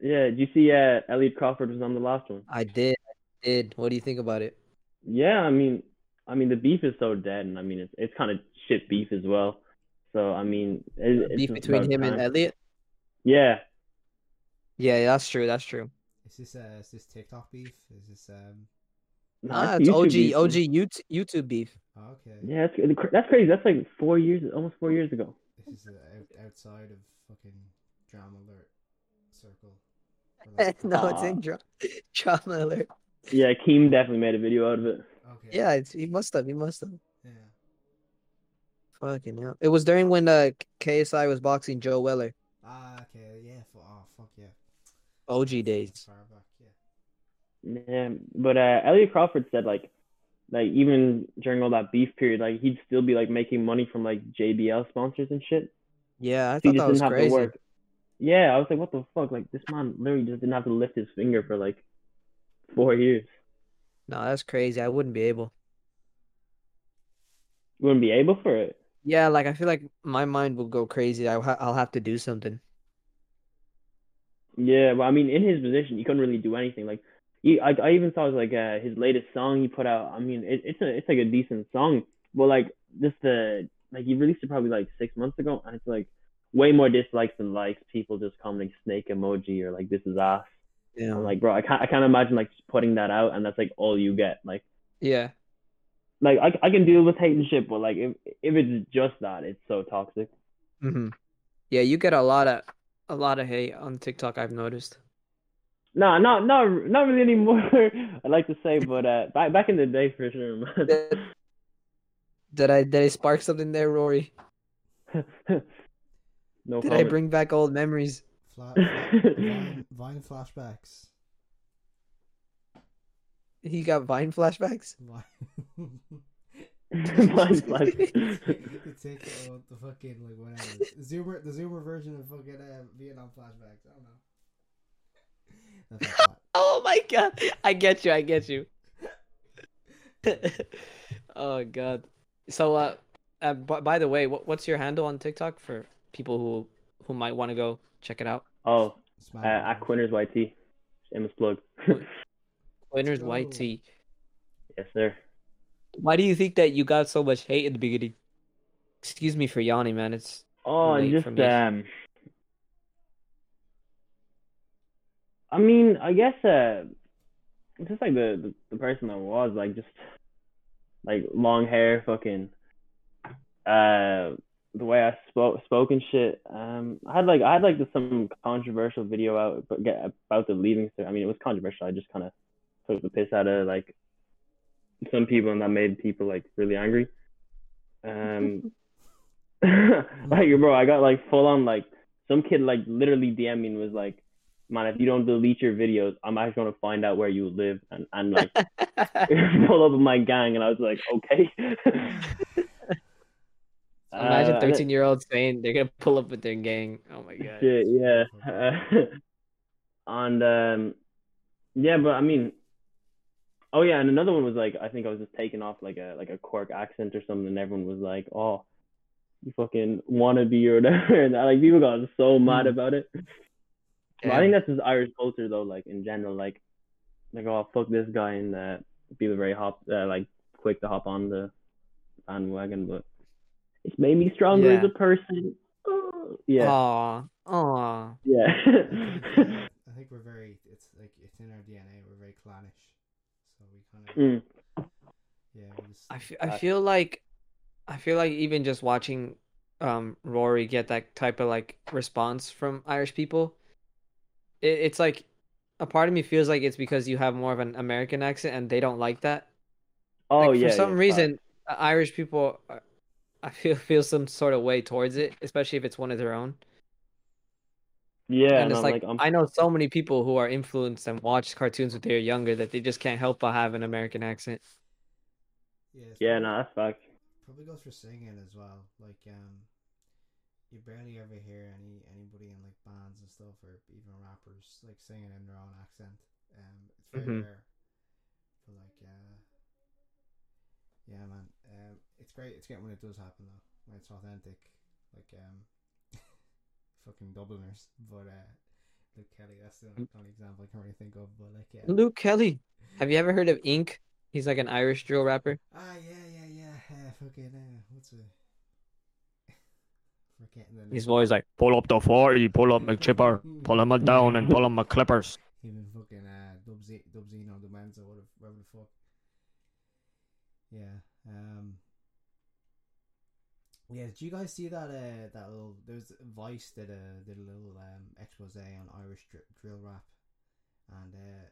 Speaker 3: yeah, did you see? Uh, Elliot Crawford was on the last one.
Speaker 1: I did. I did. What do you think about it?
Speaker 3: Yeah, I mean, I mean the beef is so dead, and I mean it's it's kind of shit beef as well. So I mean, it, it's
Speaker 1: Beef between
Speaker 3: about
Speaker 1: him and. Elliot?
Speaker 3: Yeah,
Speaker 1: Yeah, that's true. That's true.
Speaker 2: Is this uh is this TikTok beef? Is this um
Speaker 3: Nah,
Speaker 1: Ah,
Speaker 3: that's
Speaker 1: it's OG
Speaker 3: beef,
Speaker 1: OG. YouTube YouTube beef.
Speaker 2: okay.
Speaker 3: Yeah, that's that's crazy. That's like four years, almost four years ago.
Speaker 2: This is uh, outside of fucking drama alert circle. [laughs] Like-
Speaker 1: no, it's in dra- [laughs] drama alert.
Speaker 3: Yeah, Keem definitely made a video out of it.
Speaker 2: okay.
Speaker 1: Yeah, it's, he must have. He must have.
Speaker 2: Yeah.
Speaker 1: Fucking hell. It was during when uh, KSI was boxing Joe Weller.
Speaker 2: Ah, okay. Yeah. fu- Oh, fuck yeah.
Speaker 1: OG days.
Speaker 2: Far back. Yeah.
Speaker 3: But uh, Elliot Crawford said like, like even during all that beef period, like he'd still be like making money from like JBL sponsors and shit.
Speaker 1: Yeah, I
Speaker 3: He
Speaker 1: thought
Speaker 3: just
Speaker 1: that was
Speaker 3: didn't have
Speaker 1: crazy.
Speaker 3: to work. Yeah, I was like, what the fuck? Like this man literally just didn't have to lift his finger for like four years.
Speaker 1: No, that's crazy. I wouldn't be able.
Speaker 3: You wouldn't be able for it.
Speaker 1: Yeah, like I feel like my mind will go crazy. I'll ha- I'll have to do something.
Speaker 3: Yeah, but I mean, in his position, he couldn't really do anything. Like, he, I, I even saw like uh, his latest song he put out. I mean, it, it's a, it's like a decent song, but like just the like he released it probably like six months ago, and it's like way more dislikes than likes. People just commenting snake emoji or like this is ass.
Speaker 1: Yeah.
Speaker 3: I'm like, bro, I can't, I can't imagine like just putting that out, and that's like all you get. Like,
Speaker 1: yeah.
Speaker 3: like I, I can deal with hate and shit, but like if, if it's just that, it's so toxic.
Speaker 1: hmm Yeah, you get a lot of a lot of hate on TikTok. I've noticed.
Speaker 3: No, not, not, not really anymore. [laughs] I like to say, but uh, back, back in the day for sure.
Speaker 1: Did, did I did I spark something there, Ruairi? [laughs]
Speaker 3: no
Speaker 1: Did I bring back old memories?
Speaker 2: Fla- [laughs] fla- Vine, Vine flashbacks.
Speaker 1: He got Vine flashbacks.
Speaker 2: Vine.
Speaker 3: Vine flash-
Speaker 2: It's like uh, the fucking like whatever Zoomer the Zoomer version of fucking uh, Vietnam flashbacks. I don't know. That's not flat. [laughs]
Speaker 1: Oh my god! I get you. I get you. [laughs] oh god. So uh, uh b- by the way, what what's your handle on TikTok for people who who might want to go check it out?
Speaker 3: Oh,
Speaker 2: Smack
Speaker 3: uh, at
Speaker 2: man.
Speaker 3: Quinners YT. Shameless plug. [laughs]
Speaker 1: Winners
Speaker 2: go.
Speaker 1: YT.
Speaker 3: Yes, sir.
Speaker 1: Why do you think that you got so much hate in the beginning? Excuse me for yawning, man. It's
Speaker 3: Oh, and
Speaker 1: Late
Speaker 3: just
Speaker 1: for me.
Speaker 3: um, I mean, I guess uh, just like the, the the person I was, like just like long hair, fucking uh, the way I spoke spoke and shit. Um, I had like I had like some controversial video out, but get about the leaving. I mean, it was controversial. I just kind of took the piss out of like some people, and that made people like really angry. Um. [laughs] like bro, I got like full on like some kid like literally DM me and was like, Man, if you don't delete your videos, I'm actually gonna find out where you live and, and like [laughs] pull up with my gang and I was like, Okay. [laughs]
Speaker 1: imagine
Speaker 3: Uh,
Speaker 1: thirteen year olds saying they're gonna pull up with their gang. Oh my god.
Speaker 3: Shit, yeah. [laughs] and um yeah, but I mean Oh yeah, and another one was like I think I was just taking off like a like a Cork accent or something and everyone was like, Oh, you fucking wannabe or whatever and like people got so mad
Speaker 1: Mm.
Speaker 3: about it. But I think that's just Irish culture though, like in general, like like oh fuck this guy and uh, people very hop uh, like quick to hop on the bandwagon, but it's made me stronger as a person. Oh, [gasps] yeah,
Speaker 1: Aw. Aw.
Speaker 3: yeah.
Speaker 2: I think we're very. It's like it's in our DNA. We're very clannish, so we kind of
Speaker 3: Mm.
Speaker 2: yeah. Just,
Speaker 1: I feel, I feel like I feel like even just watching um Ruairi get that type of like response from Irish people, it, it's like a part of me feels like it's because you have more of an American accent and they don't like that.
Speaker 3: Oh
Speaker 1: Like,
Speaker 3: yeah.
Speaker 1: for some
Speaker 3: yeah,
Speaker 1: reason, uh, Irish people, uh, I feel [laughs] feel some sort of way towards it, especially if it's one of their own.
Speaker 3: Yeah,
Speaker 1: and
Speaker 3: and
Speaker 1: it's
Speaker 3: I'm
Speaker 1: like,
Speaker 3: like, I'm,
Speaker 1: know so many people who are influenced and watch cartoons when they're younger that they just can't help but have an American accent.
Speaker 2: Yeah,
Speaker 3: yeah,
Speaker 2: probably-
Speaker 3: no, that's fact.
Speaker 2: Probably goes for singing as well. Like um, you barely ever hear any anybody in like bands and stuff or even rappers like singing in their own accent. Um, it's very
Speaker 1: Mhm.
Speaker 2: rare. But like uh, yeah, man. Um, it's great. It's great when it does happen though. When it's authentic. Like um, [laughs] fucking Dubliners. But uh, Luke Kelly. That's the only, only example I can really think of. But like yeah.
Speaker 1: Luke Kelly. Have you ever heard of Ink? He's like an Irish drill rapper.
Speaker 2: Ah, yeah, yeah, yeah. [laughs] Uh, fucking, uh, what's it? Forgetting the name.
Speaker 1: He's always like, pull up the 40, pull up my chipper, pull him down and pull him my clippers.
Speaker 2: Even fucking uh, Dubzi, Dubzino, Demenza, whatever, whatever the fuck. Yeah. Um. Yeah. do you guys see that? Uh, that little there's Vice did a did a little um expose on Irish dr- drill rap, and uh,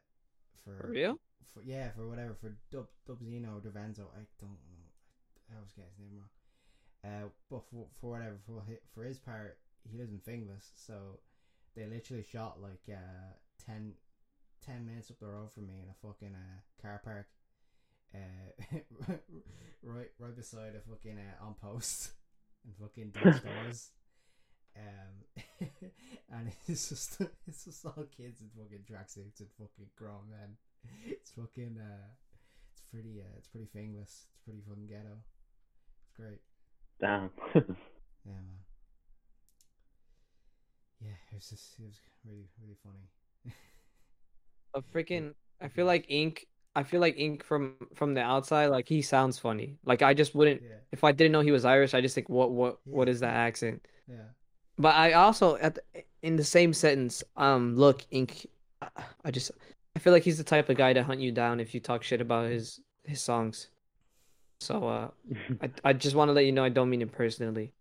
Speaker 2: for
Speaker 1: For real?
Speaker 2: for yeah for whatever for Dub Dubzino or Devenzo I don't know I always get his name wrong. Uh, but for for whatever for hi- for his part he lives in Finglas, so they literally shot like uh 10, 10 minutes up the road from me in a fucking uh, car park, uh [laughs] right right beside a fucking uh, An Post [laughs] and fucking [laughs] stores. Um, and it's just it's just all kids in fucking tracksuits and fucking grown men. It's fucking uh, it's pretty uh, it's pretty fingless. It's pretty fucking ghetto. It's great.
Speaker 3: Damn. [laughs]
Speaker 2: Yeah, man. Yeah, it was just it was really really funny.
Speaker 1: A [laughs] freaking, I feel like Ink. I feel like Ink from from the outside, like he sounds funny. Like I just wouldn't.
Speaker 2: Yeah,
Speaker 1: If I didn't know he was Irish, I just think, what what what
Speaker 2: Yeah.
Speaker 1: is that accent?
Speaker 2: yeah.
Speaker 1: But I also at the, in the same sentence, um, look, Ink. I- I just I feel like he's the type of guy to hunt you down if you talk shit about his his songs. So uh, [laughs] I I just want to let you know I don't mean it personally.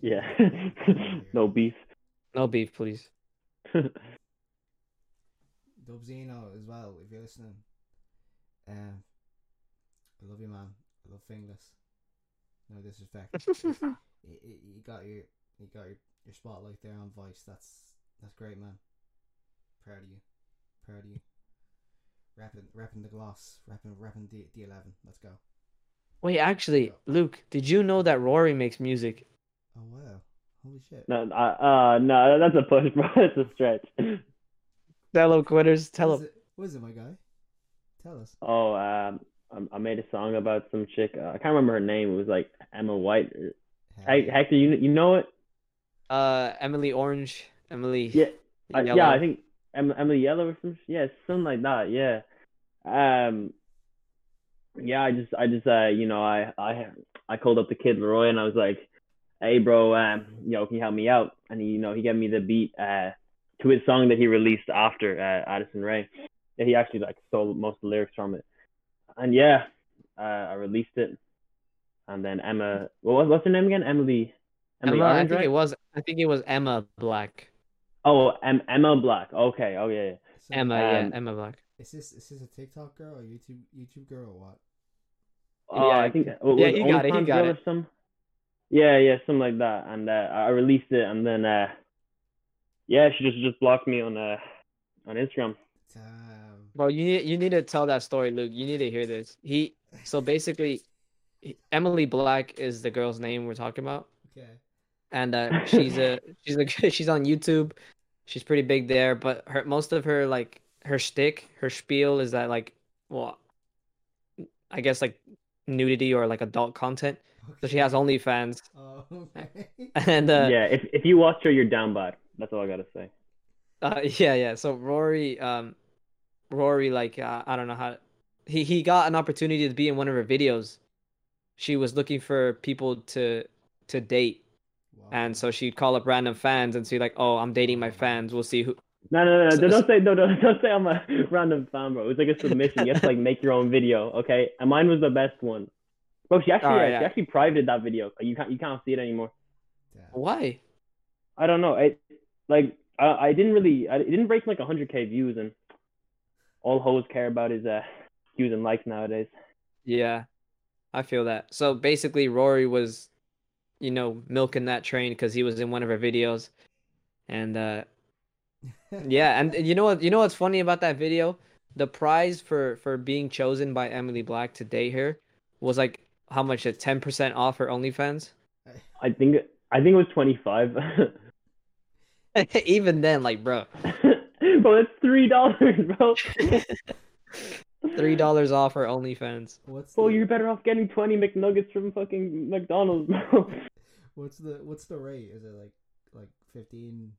Speaker 3: yeah. [laughs] no beef.
Speaker 1: No beef, please. [laughs]
Speaker 2: Dubzino as well, if you're listening. Um, I love you, man. I love Finglas. No disrespect. you, you got your you got your, your spotlight there on Vice. That's that's great, man. Proud of you. Proud of you. Rapping, rapping the gloss, rapping, rapping the the eleven. Let's go.
Speaker 1: Wait, actually, Luke, did you know that Ruairi makes music?
Speaker 2: Oh wow! Holy shit!
Speaker 3: no, uh, uh, no, that's a push, bro. [laughs] It's a stretch.
Speaker 1: Fellow quitters, tell
Speaker 2: what is
Speaker 1: him.
Speaker 2: it? What is it, my guy? Tell us.
Speaker 3: Oh, um, I, I made a song about some chick. Uh, I can't remember her name. It was like Emma White. Hey, Hector, you you know it?
Speaker 1: Uh, Emily Orange, Emily.
Speaker 3: Yeah, Uh, yeah, I think em- Emily Yellow or some. Yeah, something like that. Yeah. Um. Yeah, I just, I just, uh, you know, I, I, I called up the Kid LAROI and I was like, "Hey, bro, um, you know, can you help me out?" And he, you know, he gave me the beat, uh, to his song that he released after uh, Addison Rae. Yeah, he actually like stole most of the lyrics from it. And yeah, uh, I released it. And then Emma, what was what's her name again? Emily. Emily
Speaker 1: Emma, I think
Speaker 3: right?
Speaker 1: it was. I think it was Emma Black.
Speaker 3: Oh, em- Emma Black. Okay. Oh yeah. yeah.
Speaker 2: So,
Speaker 1: Emma, yeah,
Speaker 3: Um,
Speaker 1: Emma Black.
Speaker 2: Is this is this a TikTok girl or YouTube YouTube girl or what?
Speaker 3: Oh,
Speaker 1: Yeah,
Speaker 3: I think what
Speaker 1: yeah,
Speaker 3: was
Speaker 1: he got it, he got it.
Speaker 3: some. Yeah, yeah, something like that. And uh, I released it, and then uh, yeah, she just just blocked me on uh on Instagram.
Speaker 2: Damn.
Speaker 1: Bro, you need you need to tell that story, Luke. You need to hear this. He so basically, Emily Black is the girl's name we're talking about,
Speaker 2: Okay.
Speaker 1: And uh, [laughs] she's a she's a [laughs] she's on YouTube. She's pretty big there, but her most of her like her shtick, her spiel is that like, well, I guess like nudity or like adult content. So she has OnlyFans,
Speaker 2: Oh, [laughs] okay.
Speaker 1: and uh,
Speaker 3: yeah, if if you watch her, you're down bad. That's all I gotta say.
Speaker 1: Uh, yeah, yeah. So Ruairi, um, Ruairi, like uh, I don't know how he he got an opportunity to be in one of her videos. She was looking for people to to date,
Speaker 2: Wow.
Speaker 1: And so she'd call up random fans and see like, "Oh, I'm dating my fans. We'll see who."
Speaker 3: No, no, no,
Speaker 1: So-
Speaker 3: no don't say no, don't, [laughs] don't say I'm a random fan, bro. It was like a submission. You have to like make your own video, okay? And mine was the best one. Bro, she actually
Speaker 1: Alright,
Speaker 3: uh,
Speaker 1: yeah.
Speaker 3: she actually privated that video. You can't you can't see it anymore.
Speaker 2: Damn.
Speaker 1: Why?
Speaker 3: I don't know. It like I, I didn't really I it didn't break like 100k views and all hoes care about is uh views and likes nowadays.
Speaker 1: Yeah, I feel that. So basically, Ruairi was, you know, milking that train because he was in one of her videos, and uh, [laughs] yeah, and you know what? You know what's funny about that video? The prize for for being chosen by Emily Black to date her was like how much? A ten percent off her OnlyFans.
Speaker 3: I think I think it was twenty five. [laughs]
Speaker 1: Even then, like, bro, [laughs]
Speaker 3: bro, that's three dollars, bro.
Speaker 1: three dollars off her OnlyFans.
Speaker 2: What's
Speaker 3: Bro,
Speaker 2: the,
Speaker 3: you're better off getting twenty McNuggets from fucking McDonald's, bro.
Speaker 2: What's the what's the rate? Is it like like fifteen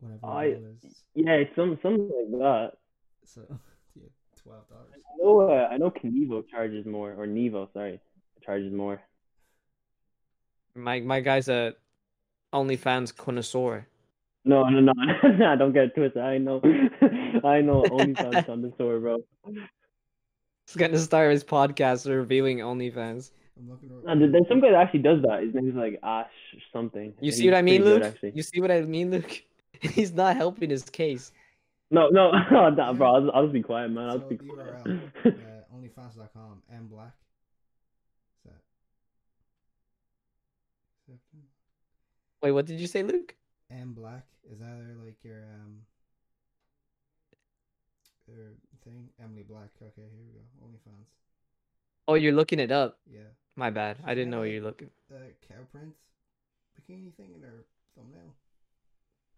Speaker 2: whatever
Speaker 3: I-
Speaker 2: dollars?
Speaker 3: Yeah, some something like that.
Speaker 2: So [laughs] yeah, twelve dollars.
Speaker 3: I know, uh, I know Knievo charges more, or Nevo, sorry, charges more.
Speaker 1: My my guy's a OnlyFans connoisseur.
Speaker 3: No, no, no, [laughs] nah, don't get it twisted. I know, [laughs] I know OnlyFans on the bro.
Speaker 1: He's gonna start his podcast reviewing OnlyFans.
Speaker 2: I'm looking.
Speaker 3: Nah, there- there's some guy that actually does that. His name's like Ash something.
Speaker 1: You see what I mean,
Speaker 3: pretty
Speaker 1: Luke?
Speaker 3: good.
Speaker 1: You see what I mean, Luke? [laughs] He's not helping his case.
Speaker 3: No, no, [laughs] nah, bro. I'll, I'll just be quiet, man. I'll
Speaker 2: So
Speaker 3: just be
Speaker 2: the
Speaker 3: quiet.
Speaker 2: URL, [laughs] uh, onlyfans.com and black. Is that? Is that
Speaker 1: Wait, what did you say, Luke?
Speaker 2: M Black is that their, like your um their thing? Emily Black. Okay, here we go. OnlyFans.
Speaker 1: Oh, you're looking it up.
Speaker 2: Yeah.
Speaker 1: My bad. I didn't know
Speaker 2: Yeah.
Speaker 1: you're looking.
Speaker 2: The cow print bikini thing in their thumbnail.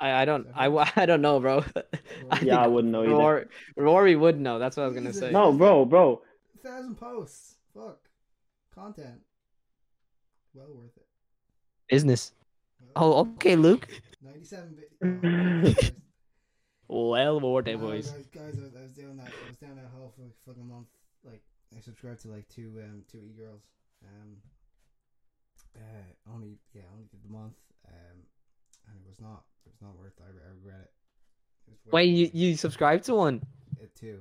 Speaker 1: I, I don't I, [laughs] I don't know, bro. [laughs] I
Speaker 3: Yeah, I wouldn't know either.
Speaker 1: Ruairi, Ruairi would know. That's what I was gonna
Speaker 2: Jesus.
Speaker 1: say.
Speaker 3: No, bro, bro.
Speaker 2: Thousand posts. Fuck. Content. Well worth it.
Speaker 1: Business.
Speaker 2: Well,
Speaker 1: Oh, okay, Luke.
Speaker 2: Ninety-seven. Vi- [laughs] oh,
Speaker 1: Well, worth it,
Speaker 2: Wow,
Speaker 1: boys.
Speaker 2: Guys, guys, I was, I was doing that. I was doing that whole for fucking month. Like, I subscribed to like two um two e girls. Um. Uh, only yeah, only did the month. Um, and it was not it was not worth. It. I, I regret it. it
Speaker 1: Wait, you
Speaker 2: too
Speaker 1: you subscribed to one?
Speaker 2: much. It too.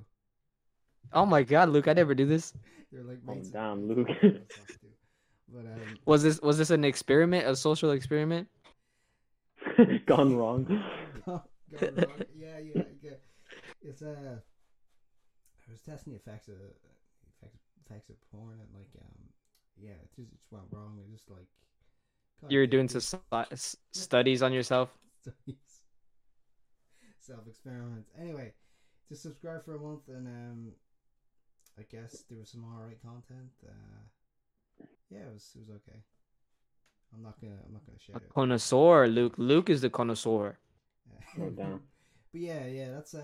Speaker 1: Oh my God, Luke! I never do this. [laughs]
Speaker 2: You're like
Speaker 3: Oh, damn, Luke.
Speaker 2: girls talk to. But um,
Speaker 1: Was this was this an experiment, a social experiment? [laughs]
Speaker 3: Gone wrong. [laughs]
Speaker 2: Go- go wrong. yeah, yeah, yeah. It's uh, I was testing the effects of effects, effects of porn and like um, yeah, it just, it just went wrong. It just like
Speaker 1: You were doing some stu- studies on yourself. [laughs]
Speaker 2: self experiments. Anyway, just subscribe for a month and um, I guess there was some alright content. Uh, yeah, it was it was okay. I'm not gonna I'm not gonna share
Speaker 1: A
Speaker 2: it.
Speaker 1: connoisseur, Luke. Luke is the connoisseur. [laughs]
Speaker 3: Damn.
Speaker 2: But yeah, yeah, that's uh,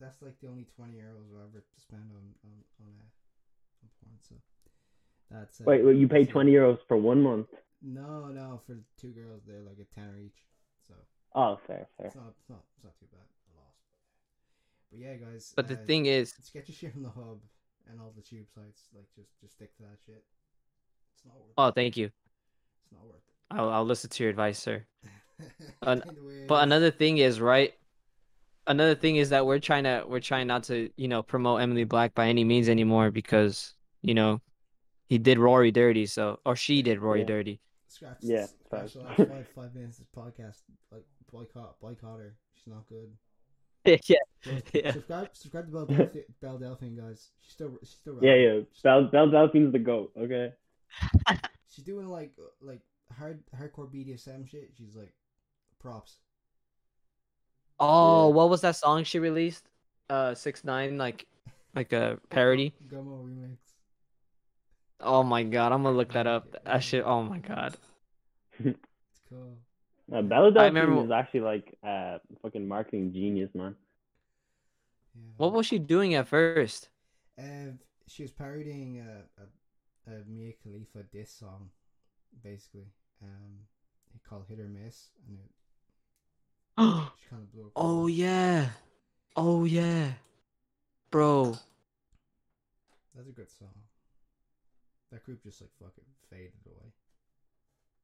Speaker 2: that's like the only twenty euros I'll ever to spend on on on, uh, on porn. So that's uh,
Speaker 3: Wait, wait, you pay
Speaker 2: that's
Speaker 3: twenty euros for one month?
Speaker 2: No, no, for the two girls, they're like a tenner each. So
Speaker 3: Oh, fair, fair.
Speaker 2: it's not it's not it's not too bad. But yeah, guys.
Speaker 1: But the
Speaker 2: uh,
Speaker 1: thing is,
Speaker 2: just get your shit from the hub and all the tube sites. Like just just stick to that shit. It's not worth.
Speaker 1: oh,
Speaker 2: it.
Speaker 1: thank you.
Speaker 2: It's not worth
Speaker 1: I'll I'll listen to your advice, sir. [laughs] An- But another thing is, right? Another thing is that we're trying to we're trying not to, you know, promote Emily Black by any means anymore because, you know, he did Ruairi dirty, so or she did Ruairi
Speaker 3: Yeah.
Speaker 1: dirty.
Speaker 2: Scratch,
Speaker 3: Yeah,
Speaker 2: scratch
Speaker 3: facts.
Speaker 2: five, [laughs] five minutes of podcast. Like boycott, boycott her. She's not good. [laughs]
Speaker 1: yeah.
Speaker 2: Just [laughs]
Speaker 1: Yeah.
Speaker 2: Subscribe, subscribe to Belle, Delphi- Belle Delphine, guys. She's still, she's still.
Speaker 3: Yeah, yeah. Belle Belle Delphine's the goat. Okay.
Speaker 2: She's doing like, like hard, hardcore BDSM shit. She's like, props.
Speaker 1: Oh,
Speaker 3: Yeah.
Speaker 1: what was that song she released? Uh, six nine, like, like a parody.
Speaker 2: Gummo remix.
Speaker 1: Oh my god, I'm gonna look that up. [laughs] That shit. Oh my god.
Speaker 2: It's [laughs] cool.
Speaker 3: Uh, Bella Delphine
Speaker 1: remember-
Speaker 3: is actually like uh fucking marketing genius, man.
Speaker 2: Yeah.
Speaker 1: What was she doing at first?
Speaker 2: Uh, she was parodying a, a, a Mia Khalifa diss song, basically. Um, he called "Hit or Miss," and it,
Speaker 1: oh [gasps]
Speaker 2: she kind of blew up.
Speaker 1: Oh yeah. Oh yeah. Bro.
Speaker 2: That's a good song. That group just like fucking faded away.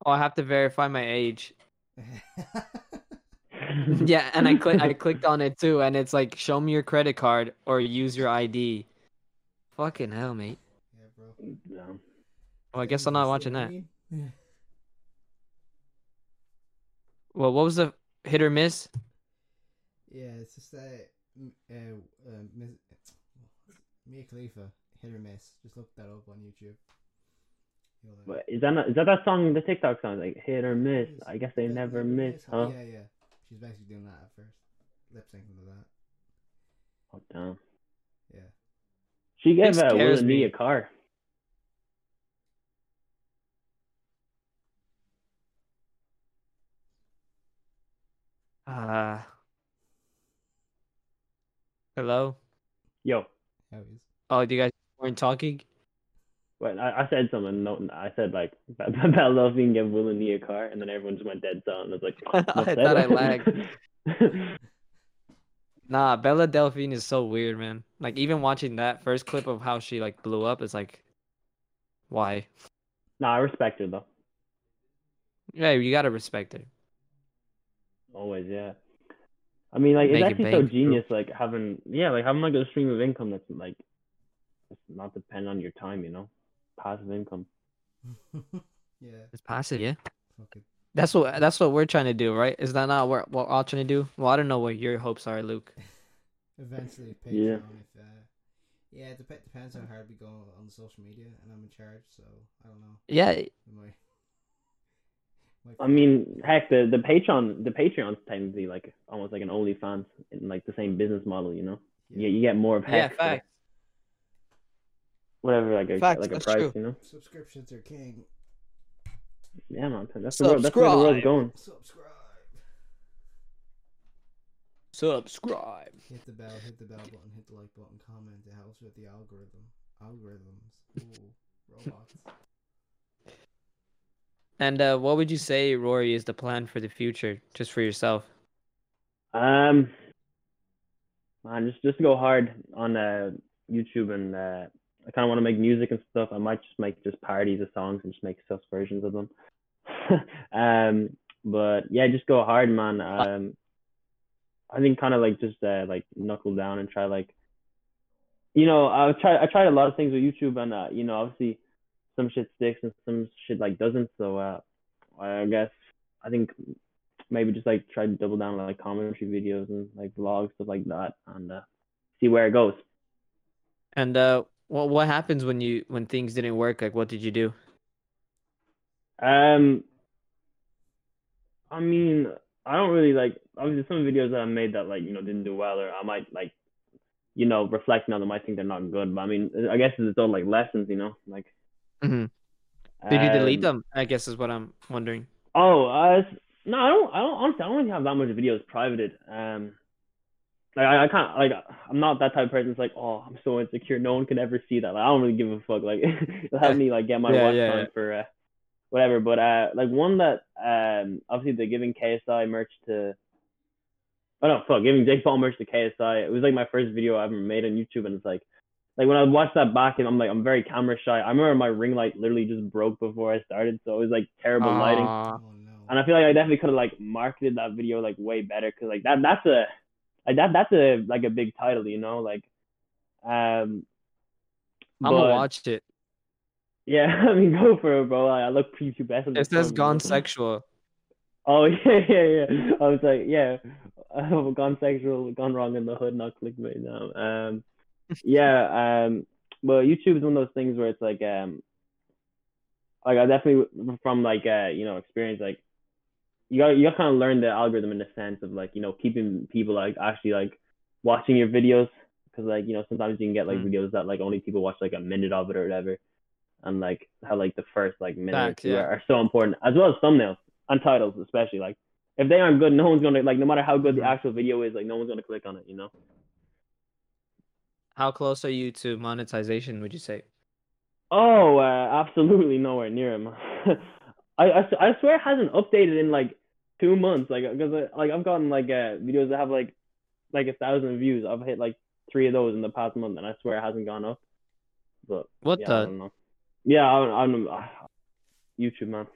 Speaker 1: Oh, I have to verify my age. [laughs] [laughs] Yeah, and I click I clicked on it too, and it's like show me your credit card or use your ID. Fucking hell, mate.
Speaker 2: yeah, bro.
Speaker 3: Yeah.
Speaker 1: Well, I guess I'm not watching that.
Speaker 2: Yeah.
Speaker 1: Well, what was the hit or miss?
Speaker 2: Yeah, it's just that m- uh, uh, Miss, Mia Khalifa hit or miss. Just look that up on YouTube. You'll,
Speaker 3: But is that not, is that that song, the TikTok song, like hit or miss?
Speaker 2: Miss.
Speaker 3: I guess they
Speaker 2: Hit-
Speaker 3: never
Speaker 2: hit or
Speaker 3: miss, huh?
Speaker 2: Yeah, yeah. She's basically doing that at first, lip syncing to that.
Speaker 3: Oh damn.
Speaker 2: Yeah.
Speaker 3: She gave uh, Will and me
Speaker 1: me.
Speaker 3: a car.
Speaker 1: Uh, hello.
Speaker 3: Yo,
Speaker 2: How is?
Speaker 1: Oh, you guys weren't talking?
Speaker 3: Wait, I, I said something. No, I said like Belle Delphine gave Will and me a car, and then everyone just went dead silent. I was like,
Speaker 1: oh, [laughs]
Speaker 3: I
Speaker 1: thought I lagged. [laughs] Nah, Bella Delphine is so weird, man. Like even watching that first clip of how she like blew up, it's like, why?
Speaker 3: nah, I respect her though.
Speaker 1: Yeah, you gotta respect her.
Speaker 3: Always, yeah. I mean, like, it's
Speaker 1: Make it
Speaker 3: actually so genius, like having, yeah, like having like a stream of income that's like, not depend on your time, you know, passive income. [laughs]
Speaker 2: yeah.
Speaker 1: It's passive, yeah.
Speaker 2: Fuck it.
Speaker 1: That's what that's what we're trying to do, right? Is that not what what we're all trying to do? Well, I don't know what your hopes are, Luke. [laughs]
Speaker 2: Eventually, [laughs] Patreon.
Speaker 3: Yeah.
Speaker 2: If uh, yeah, it dep- depends how hard we go on the social media, and I'm in charge, so I don't know.
Speaker 1: Yeah,
Speaker 2: We might. might
Speaker 3: I mean, heck, the the Patreon, the Patreon's technically like almost like an OnlyFans in like the same business model, you know. Yeah, you get more of
Speaker 1: yeah,
Speaker 3: heck, for
Speaker 1: fact.
Speaker 3: Whatever, like a
Speaker 1: Facts,
Speaker 3: like a price,
Speaker 1: true.
Speaker 3: you know.
Speaker 2: subscriptions are king.
Speaker 3: Yeah, man, that's the world, that's where the world's going.
Speaker 2: Subscribe.
Speaker 1: Subscribe.
Speaker 2: Hit the bell. Hit the bell button. Hit the like button. Comment. It helps with the algorithm. Algorithms. Ooh, robots.
Speaker 1: And uh, what would you say, Ruairi, is the plan for the future, just for yourself?
Speaker 3: Um, man, just just go hard on uh YouTube and uh, I kind of want to make music and stuff. I might just make just parodies of songs and just make sus versions of them. [laughs] um, but yeah, just go hard, man. Um, I think kind of like just uh, like knuckle down and try like, you know, I tried I tried a lot of things with YouTube and uh, you know, obviously some shit sticks and some shit like doesn't. So uh, I guess I think maybe just like try to double down on like commentary videos and like vlogs stuff like that and uh, see where it goes.
Speaker 1: And uh, what what happens when you when things didn't work? Like, what did you do?
Speaker 3: Um, I mean, I don't really like obviously some videos that I made that like you know didn't do well or I might like you know reflecting on them I think they're not good but I mean I guess it's all like lessons you know like
Speaker 1: hmm Did you delete
Speaker 3: um,
Speaker 1: them? I guess is what I'm wondering.
Speaker 3: Oh, uh, no, I don't. I don't. Honestly, I don't really have that much videos privated. Um, like I, I can't. Like I'm not that type of person. It's like, oh, I'm so insecure. No one can ever see that. Like I don't really give a fuck. Like [laughs] it'll help me like get my [laughs]
Speaker 1: Yeah,
Speaker 3: watch
Speaker 1: yeah,
Speaker 3: time
Speaker 1: yeah.
Speaker 3: for uh, whatever. But uh, like one that um, obviously they're giving KSI merch to. Oh no, fuck, giving Jake Paul merch to KSI. It was like my first video I ever made on YouTube, and it's like. Like when I watched that back, and I'm like, I'm very camera shy. I remember my ring light literally just broke before I started, so it was like terrible lighting.
Speaker 1: Aw.
Speaker 2: Oh no.
Speaker 3: And I feel like I definitely could have like marketed that video like way better because like that that's a like that that's a like a big title, you know, like um.
Speaker 1: I'm gonna watch it.
Speaker 3: Yeah, [laughs] I mean, go for it, bro. I, I look prepubescent.
Speaker 1: It says gone sexual.
Speaker 3: Oh [laughs] yeah, yeah, yeah. I was like, yeah, [laughs] I've gone sexual, gone wrong in the hood, not clickbait now. Um, yeah, um, but YouTube is one of those things where it's like, um, like I definitely from like uh, you know, experience, like you got you got kind of learn the algorithm in the sense of like you know keeping people like actually like watching your videos because like you know sometimes you can get like
Speaker 1: Mm.
Speaker 3: videos that like only people watch like a minute of it or whatever, and like how like the first like minute two
Speaker 1: yeah.
Speaker 3: are, are so important as well as thumbnails and titles especially like if they aren't good no one's gonna like no matter how good the
Speaker 1: Mhm.
Speaker 3: actual video is like no one's gonna click on it you know
Speaker 1: How close are you to monetization? Would you say?
Speaker 3: oh uh, absolutely nowhere near him [laughs] I swear it hasn't updated in like two months like because like I've gotten like uh, videos that have like like a thousand views I've hit like three of those in the past month and I swear it hasn't gone up but
Speaker 1: What
Speaker 3: yeah I
Speaker 1: the?
Speaker 3: don't know yeah I, I'm uh, [sighs] YouTube man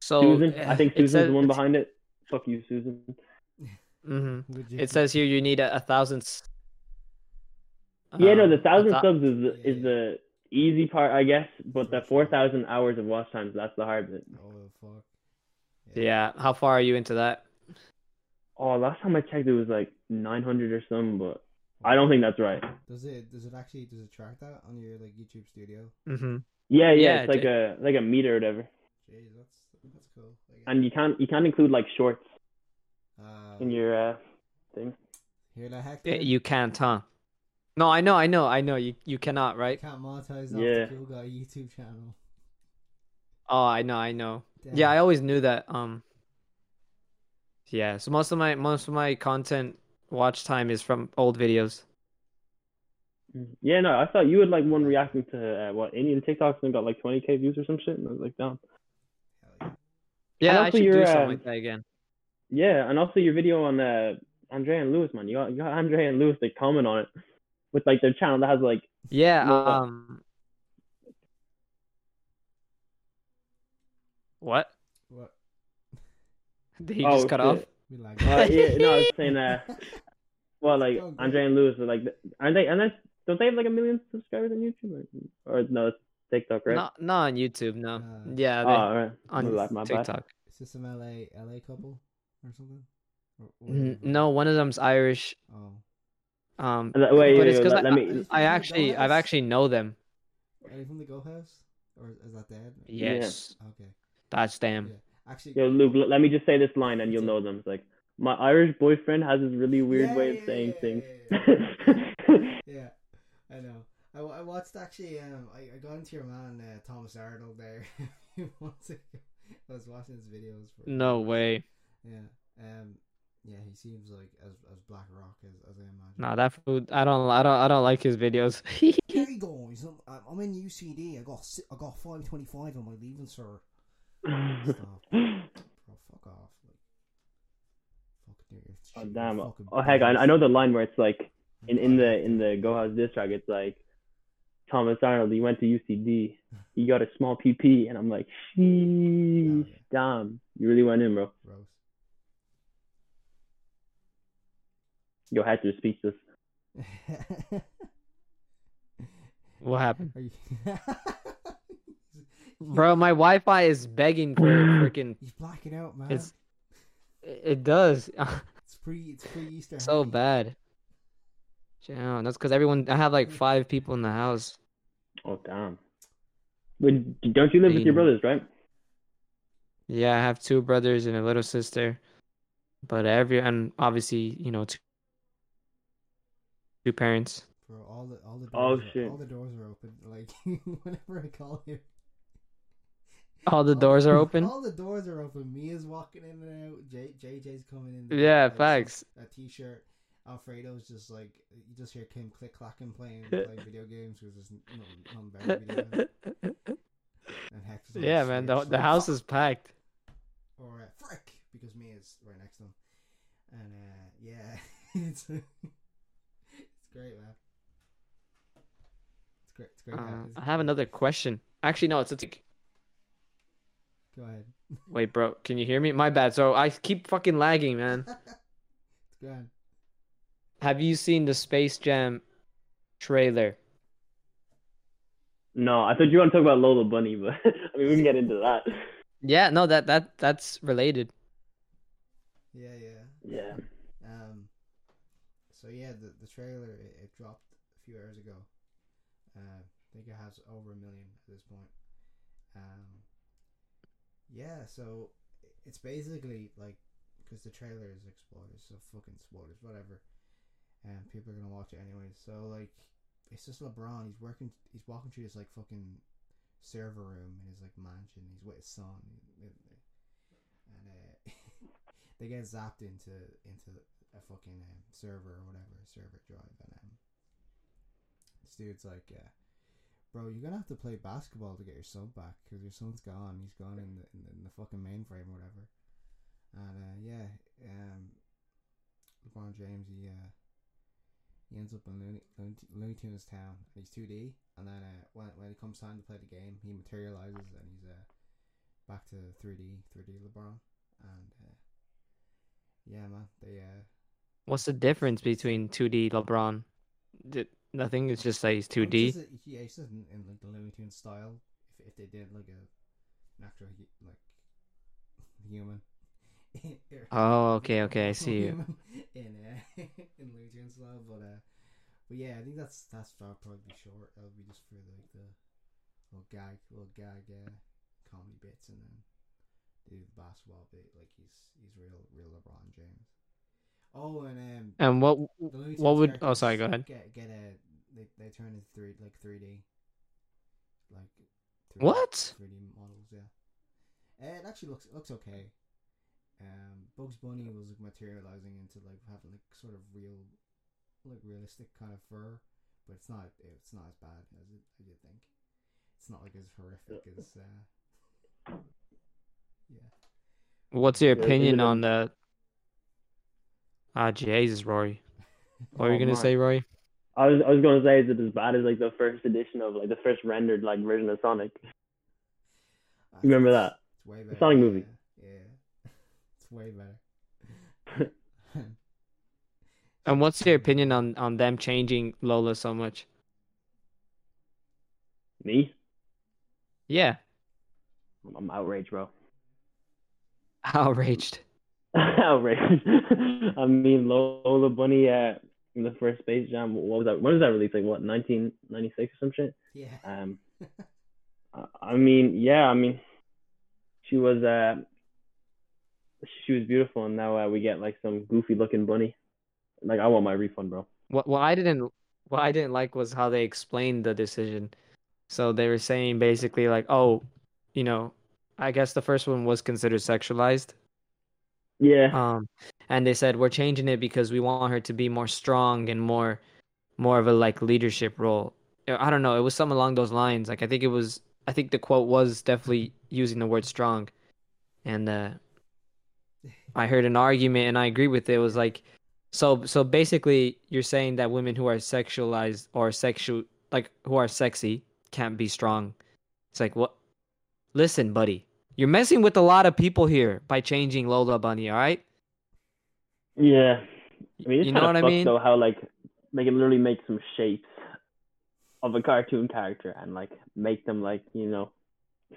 Speaker 1: So
Speaker 3: Susan I
Speaker 1: uh,
Speaker 3: think Susan's
Speaker 1: says,
Speaker 3: the one behind it fuck you Susan [laughs]
Speaker 1: hmm It says here you need a, a thousand. s-
Speaker 3: Yeah, no,
Speaker 1: um,
Speaker 3: the thousand
Speaker 1: thou-
Speaker 3: subs is
Speaker 2: Yeah,
Speaker 3: is the easy part, I guess. But the
Speaker 2: For
Speaker 3: four
Speaker 2: sure.
Speaker 3: thousand hours of watch times, that's the hard bit.
Speaker 2: Oh fuck.
Speaker 1: Yeah. How far are you into that?
Speaker 3: Oh, last time I checked, it was like nine hundred or something, but I don't think that's right.
Speaker 2: Does it does it actually does it track that on your like YouTube studio?
Speaker 1: Mm-hmm.
Speaker 3: Yeah, yeah,
Speaker 1: Yeah,
Speaker 3: it's like a like a meter or whatever,
Speaker 2: Jeez, that's that's cool. I
Speaker 3: and you can't you can't include like shorts.
Speaker 2: Uh,
Speaker 3: in your uh, thing.
Speaker 2: hear that heck?
Speaker 1: You can't, huh? No, I know, I know, I know. You you cannot, right?
Speaker 2: can't monetize off
Speaker 3: Yeah.
Speaker 2: the Cool Guy YouTube channel.
Speaker 1: Oh, I know, I know.
Speaker 2: Damn.
Speaker 1: Yeah, I always knew that. Um. Yeah, so most of my most of my content watch time is from old videos.
Speaker 3: Yeah, no, I thought you had like one reacting to uh, what Indian TikToks and got like 20k views or some shit, and I was like, damn.
Speaker 1: Yeah, I
Speaker 3: also
Speaker 1: should do
Speaker 3: your,
Speaker 1: something
Speaker 3: um,
Speaker 1: like that again.
Speaker 3: Yeah, and also your video on uh, Andrea and Lewis, man. You got you got Andrea and Lewis They comment on it with like their channel that has like
Speaker 1: Yeah. Um. What?
Speaker 2: What? [laughs]
Speaker 1: Did he
Speaker 3: Oh,
Speaker 1: just cut
Speaker 3: shit.
Speaker 1: off?
Speaker 2: We like
Speaker 3: uh, yeah, no, I was saying uh, [laughs] well, like
Speaker 2: Oh, great.
Speaker 3: Andrea and Lewis are like, aren't they? And then don't they have like a million subscribers on YouTube or, or no, it's TikTok, right?
Speaker 1: Not not on YouTube, no.
Speaker 2: Uh,
Speaker 1: yeah,
Speaker 3: oh,
Speaker 1: they,
Speaker 3: all right.
Speaker 1: on
Speaker 3: My bad, my bad.
Speaker 1: TikTok.
Speaker 2: Is this some LA LA couple or something? Or, or
Speaker 1: No, one of them's Irish.
Speaker 2: Oh.
Speaker 1: Um,
Speaker 3: Wait,
Speaker 1: but
Speaker 3: wait,
Speaker 1: it's
Speaker 3: wait,
Speaker 1: because
Speaker 3: let,
Speaker 1: I,
Speaker 3: let
Speaker 1: I-
Speaker 3: me.
Speaker 1: I actually I've actually know them.
Speaker 2: Are you from the Go House? Or is that dead?
Speaker 3: Yeah.
Speaker 1: Yes,
Speaker 2: Okay.
Speaker 1: That's them.
Speaker 2: Yeah. Actually.
Speaker 3: Yo, Luke, l- let me just say this line and you'll know them. It's like, my Irish boyfriend has this really weird
Speaker 2: Yeah,
Speaker 3: way of
Speaker 2: yeah,
Speaker 3: saying
Speaker 2: yeah,
Speaker 3: things.
Speaker 2: yeah, Yeah, [laughs] I know. I, I watched actually. Um, I, I got into your man uh, Thomas Arnold there [laughs] once ago. I was watching his videos. For,
Speaker 1: No way.
Speaker 2: Yeah. Um. Yeah, he seems like as as Blackrock as, as I imagine.
Speaker 1: Nah, that food. I don't. I don't. I don't like his videos.
Speaker 2: Hey guys, I'm, I'm in UCD. I got I got five twenty five on my leaving cert. Stop, [laughs] bro. Fuck off. Like, fuck dude,
Speaker 3: oh
Speaker 2: cheating,
Speaker 3: damn!
Speaker 2: fucking
Speaker 3: Oh heck, I, I know the line where it's like in in the
Speaker 2: bitch.
Speaker 3: in the Go House diss track. It's like Thomas Arnold. He went to UCD. He got a small PP, and I'm like, sheesh,
Speaker 2: yeah.
Speaker 3: damn! You really went in, bro.
Speaker 2: Gross.
Speaker 3: Your hat is speechless. [laughs]
Speaker 1: what happened,
Speaker 2: you? [laughs]
Speaker 1: bro? My Wi-Fi is begging for [laughs] freaking.
Speaker 2: He's blacking out, man.
Speaker 1: It's. It does. [laughs]
Speaker 2: It's pre it's pre Easter.
Speaker 1: so bad. Yeah, that's because everyone. I have like five people in the house.
Speaker 3: Oh damn! Wait, don't you live with your brothers, right?
Speaker 1: Yeah, I have two brothers and a little sister, but every and obviously you know two, two parents.
Speaker 2: Bro, all the all the
Speaker 3: Oh,
Speaker 2: doors are,
Speaker 3: shit.
Speaker 2: all the doors are open. [laughs] Like whenever I call you, [laughs]
Speaker 1: All the doors are open.
Speaker 2: All the doors are open. Mia's walking in and out. J JJ's coming in.
Speaker 1: Yeah,
Speaker 2: like,
Speaker 1: facts.
Speaker 2: A t-shirt. Alfredo's just like you just hear Kim click clacking playing [laughs] playing video games because there's nothing, nothing better to be doing. And Hex is on
Speaker 1: yeah, man. The the house is packed.
Speaker 2: or uh, frick because Mia's right next to him, and uh, yeah, [laughs] it's it's great, man. It's great. It's great.
Speaker 1: Uh. I have another question. Actually, no, it's a.
Speaker 2: Go ahead.
Speaker 1: Wait, bro. Can you hear me? My bad. So I keep fucking lagging, man. [laughs]
Speaker 2: it's grand.
Speaker 1: Have you seen the Space Jam trailer?
Speaker 3: No, I thought you want to talk about Lola Bunny, but [laughs] I mean we can get into that.
Speaker 1: Yeah, no, that that that's related.
Speaker 2: Yeah, yeah.
Speaker 3: Yeah.
Speaker 2: Um. So yeah, the the trailer it, it dropped a few hours ago. Uh, I think it has over a million at this point. Um. Yeah, so it's basically like because the trailer is like spoilers, so fucking spoilers, whatever. And people are gonna watch it anyway. So like, it's just LeBron. He's working. He's walking through this like fucking server room in his like mansion. He's with his son, and uh, [laughs] they get zapped into into a fucking um, server or whatever server drive, and um, this dude's like, uh, "Bro, you're gonna have to play basketball to get your son back because your son's gone. He's gone in the, in the, in the fucking mainframe or whatever." And uh, yeah, um, LeBron James, he uh, he ends up in Looney, Looney, Tunes Town, and he's two D. And then uh, when when it comes time to play the game, he materializes and he's uh, back to three D, three D LeBron. And uh, yeah, man, they uh,
Speaker 1: What's the difference between 2D LeBron? Did, nothing. It's just like he's 2D.
Speaker 2: It's just, a- yeah, it's just in, in like the Looney Tunes style. If if they did like a an actual like [laughs] human. [laughs]
Speaker 1: Oh, [laughs] okay, okay, I see you.
Speaker 2: In uh, in Looney Tunes style, but uh, but yeah, I think that's that's that'll probably be short. That'll be just for like the little gag, little gag uh, comedy bits, and then do the basketball bit. Like he's he's real real LeBron James. Oh, and um,
Speaker 1: And what
Speaker 2: the
Speaker 1: what would? Oh, sorry. Go ahead.
Speaker 2: Get get a they they turn into three like three D, like 3D,
Speaker 1: What?
Speaker 2: three D models. Yeah, it actually looks looks okay. Um, Bugs Bunny was like, materializing into like having like sort of real, like realistic kind of fur, but it's not it's not as bad as it as you think. It's not like as horrific as uh, [laughs] yeah.
Speaker 1: What's your opinion
Speaker 3: it
Speaker 1: on the? Ah, Jesus, Ruairi. What were you
Speaker 3: Oh,
Speaker 1: gonna
Speaker 3: my.
Speaker 1: say, Ruairi?
Speaker 3: I was I was gonna say is it as bad as like the first edition of like the first rendered like version of Sonic?
Speaker 2: I
Speaker 3: You remember that?
Speaker 2: It's, it's way better.
Speaker 3: Sonic movie.
Speaker 2: Yeah, yeah. [laughs] it's way better. [laughs]
Speaker 1: And what's your opinion on on them changing Lola so much?
Speaker 3: Me?
Speaker 1: Yeah,
Speaker 3: I'm, I'm outraged, bro. [laughs]
Speaker 1: outraged. [laughs]
Speaker 3: outraged. [laughs] I mean, Lola Bunny at in the first Space Jam. What was that? When was that released? Like what, 1996 or some shit?
Speaker 2: yeah.
Speaker 3: Um, [laughs] I- I mean, yeah, I mean, she was uh, she was beautiful, and now uh, we get like some goofy looking bunny. Like, I want my refund, bro.
Speaker 1: What what I didn't what I didn't like was how they explained the decision. So they were saying basically like, oh, you know, I guess the first one was considered sexualized.
Speaker 3: Yeah,
Speaker 1: Um, and they said we're changing it because we want her to be more strong and more, more of a like leadership role. I don't know. It was something along those lines. Like I think it was. I think the quote was definitely using the word strong, and uh, [laughs] I heard an argument and I agree with it. It was like, so so basically you're saying that women who are sexualized or sexual like who are sexy can't be strong. It's like what? Listen, buddy. You're messing with a lot of people here by changing Lola Bunny, all right?
Speaker 3: yeah. I mean, it's
Speaker 1: you know
Speaker 3: kinda
Speaker 1: what I mean?
Speaker 3: Though how like they can literally make some shapes of a cartoon character and like make them like you know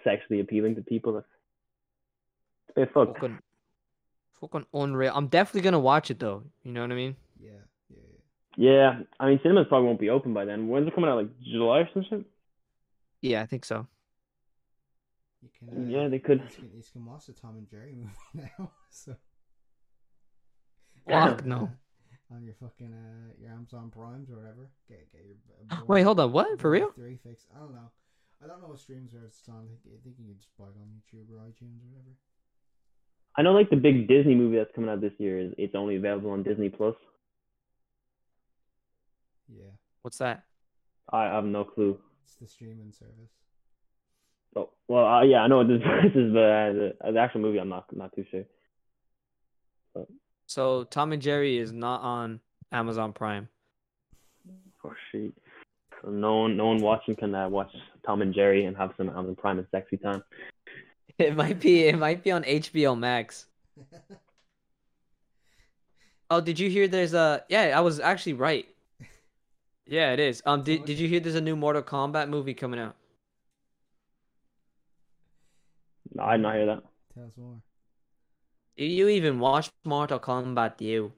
Speaker 3: sexually appealing to people. That's it's a bit fucked.
Speaker 1: Fucking, fucking unreal. I'm definitely gonna watch it though. You know what I mean?
Speaker 2: Yeah, yeah, yeah.
Speaker 3: Yeah, I mean, cinemas probably won't be open by then. When's it coming out? Like July or some shit?
Speaker 1: Yeah, I think so.
Speaker 2: You can. Uh,
Speaker 3: Yeah, they could.
Speaker 2: You can, you can watch the Tom and Jerry [laughs] movie now. So.
Speaker 1: Fuck no. [laughs]
Speaker 2: On your fucking uh your Amazon Primes or whatever. Get get your. uh,
Speaker 1: Wait, hold on. What? For real?
Speaker 2: Three fix. I don't know. I don't know what streams are it's on. I think, I think you can just buy it on YouTube or iTunes or whatever.
Speaker 3: I know, like the big Disney movie that's coming out this year is it's only available on Disney Plus.
Speaker 2: Yeah,
Speaker 1: What's that?
Speaker 3: I have no clue.
Speaker 2: it's the streaming service.
Speaker 3: Oh, well, uh, yeah, I know what this, [laughs] this is, but uh, the, uh, the actual movie, I'm not not too sure.
Speaker 1: So Tom and Jerry is not on Amazon Prime.
Speaker 3: Oh shit! So no one, no one watching can uh, watch Tom and Jerry and have some Amazon Prime and sexy time. [laughs]
Speaker 1: It might be. It might be on HBO Max. [laughs] Oh, did you hear? There's a. Yeah, I was actually right. Yeah, it is. Um, did did you hear? There's a new Mortal Kombat movie coming out.
Speaker 3: No, I did not hear that.
Speaker 2: Tell us more.
Speaker 1: Do you even watch Mortal Kombat? You?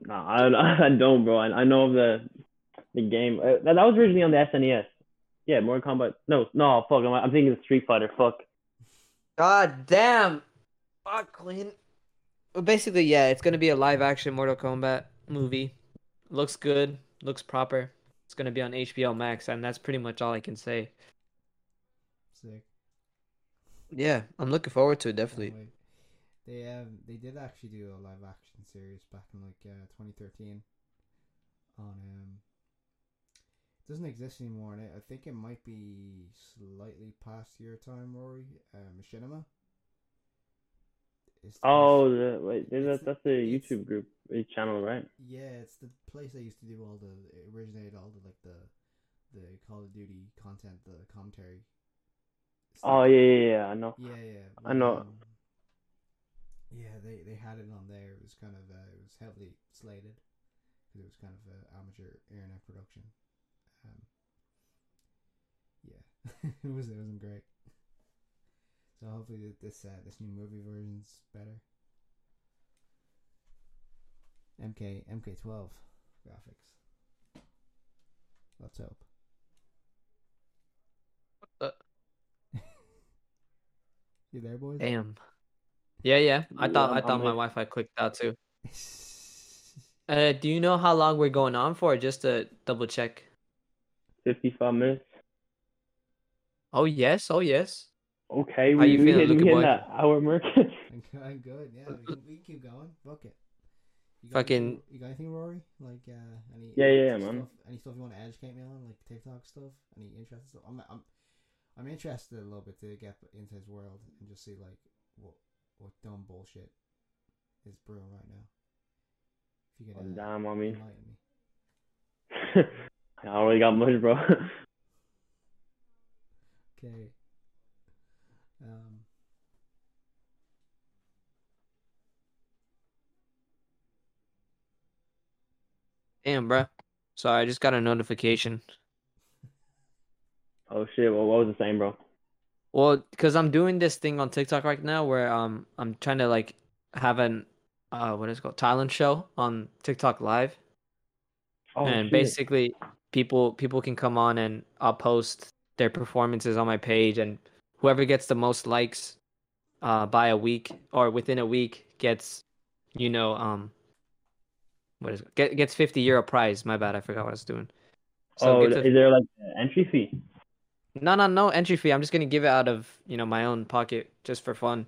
Speaker 3: No, I, [laughs] I don't, bro. I, I know of the the game. Uh, that, that was originally on the SNES. Yeah, Mortal Kombat. No, no, fuck. I'm, I'm thinking of Street Fighter. Fuck.
Speaker 1: God damn. Fuck, Clint. Well, basically, yeah, it's gonna be a live action Mortal Kombat movie. Looks good. Looks proper. It's gonna be on HBO Max, and that's pretty much all I can say.
Speaker 2: Sick.
Speaker 1: Yeah, I'm looking forward to it. Definitely.
Speaker 2: wait. They um they did actually do a live action series back in like uh, 2013 on um it doesn't exist anymore and I I think it might be slightly past your time Ruairi uh, Machinima It's the
Speaker 3: Oh,
Speaker 2: place-
Speaker 3: the, wait,
Speaker 2: It's
Speaker 3: that's
Speaker 2: the-
Speaker 3: that's the
Speaker 2: it's-
Speaker 3: YouTube group channel, right?
Speaker 2: yeah it's the place that used to do all the it originated all the like the the Call of Duty content the commentary
Speaker 3: Oh yeah, yeah, yeah. I know.
Speaker 2: Yeah, yeah.
Speaker 3: I know.
Speaker 2: um, yeah, they they had it on there. It was kind of uh, it was heavily slated because it was kind of an amateur internet production. Um, yeah, [laughs] it was it wasn't great. So hopefully this uh, this new movie version's better. MK MK twelve graphics. Let's hope. You there, boys?
Speaker 1: Damn. Yeah, yeah. I
Speaker 3: Yeah,
Speaker 1: thought I
Speaker 3: I'm-
Speaker 1: thought
Speaker 3: I'm
Speaker 1: my Wi-Fi clicked out too. [laughs] Uh, do you know how long we're going on for? Just to double check.
Speaker 3: 55 minutes.
Speaker 1: Oh yes, oh yes.
Speaker 3: Okay,
Speaker 1: How
Speaker 3: we,
Speaker 1: you
Speaker 3: we
Speaker 1: feeling,
Speaker 3: hit, we
Speaker 1: looking
Speaker 3: hit
Speaker 1: boy?
Speaker 3: that hour mark. [laughs]
Speaker 2: I'm, good. Yeah, we can, we can keep going. Fuck it. You got
Speaker 1: Fucking-
Speaker 2: anything- You got anything, Ruairi? Like, uh, any?
Speaker 3: Yeah, yeah, yeah,
Speaker 2: stuff,
Speaker 3: man.
Speaker 2: Any stuff you want to educate me on, like TikTok stuff? Any interesting stuff? I'm, I'm, I'm interested a little bit to get into his world and just see like what, what dumb bullshit is brewing right now. If you
Speaker 3: Oh,
Speaker 2: could uh,
Speaker 3: damn, I mean,
Speaker 2: enlighten me. [laughs]
Speaker 3: I already got much, bro. [laughs]
Speaker 2: Okay. Um.
Speaker 1: Damn, bro. Sorry, I just got a notification.
Speaker 3: Oh shit, well, what was the same, bro?
Speaker 1: Well, because I'm doing this thing on TikTok right now where um I'm trying to like have an uh what is it called talent show on TikTok live.
Speaker 3: Oh,
Speaker 1: and
Speaker 3: shit.
Speaker 1: basically people people can come on and I'll post their performances on my page and whoever gets the most likes uh by a week or within a week gets you know um what is it? Get, gets 50 euro prize my bad I forgot what I was doing
Speaker 3: oh,
Speaker 1: a-
Speaker 3: is there like an entry fee?
Speaker 1: No no no entry fee I'm just gonna give it out of you know my own pocket just for fun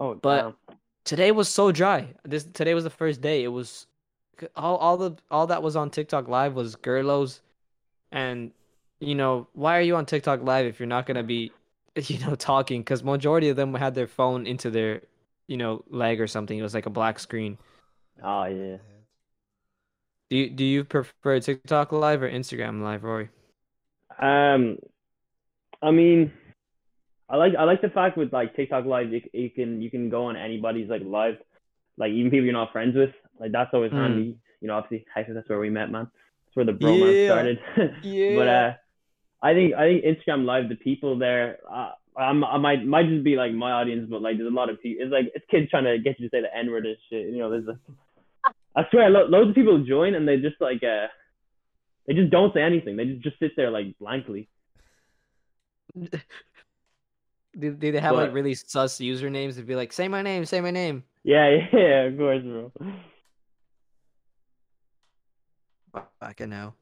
Speaker 3: Oh,
Speaker 1: But-
Speaker 3: damn.
Speaker 1: today was so dry. This today was the first day. It was all all the all that was on TikTok live was Gerlos, and you know why are you on TikTok live if you're not gonna be, [laughs] you know, talking? Because majority of them had their phone into their, you know, leg or something. It was like a black screen.
Speaker 3: Oh, yeah.
Speaker 1: Do you do you prefer TikTok live or Instagram live, Ruairi?
Speaker 3: Um, I mean, I like I like the fact with like TikTok Live, you, you can you can go on anybody's like live, like even people you're not friends with. Like that's always
Speaker 1: Mm.
Speaker 3: handy. You know, obviously, Heck, that's where we met, man. That's where the bromance
Speaker 1: Yeah.
Speaker 3: started. [laughs]
Speaker 1: Yeah.
Speaker 3: but uh, I think I think Instagram Live, the people there, uh, I'm, I might might just be like my audience, but like there's a lot of people. It's like it's kids trying to get you to say the N word and shit. You know, there's like, I swear, lo- loads of people join and they just like uh, they just don't say anything. They just just sit there like blankly. [laughs]
Speaker 1: Do, do they have like really sus usernames to be like, say my name, say my name?
Speaker 3: Yeah, [laughs] yeah, of course, bro.
Speaker 1: Fucking hell.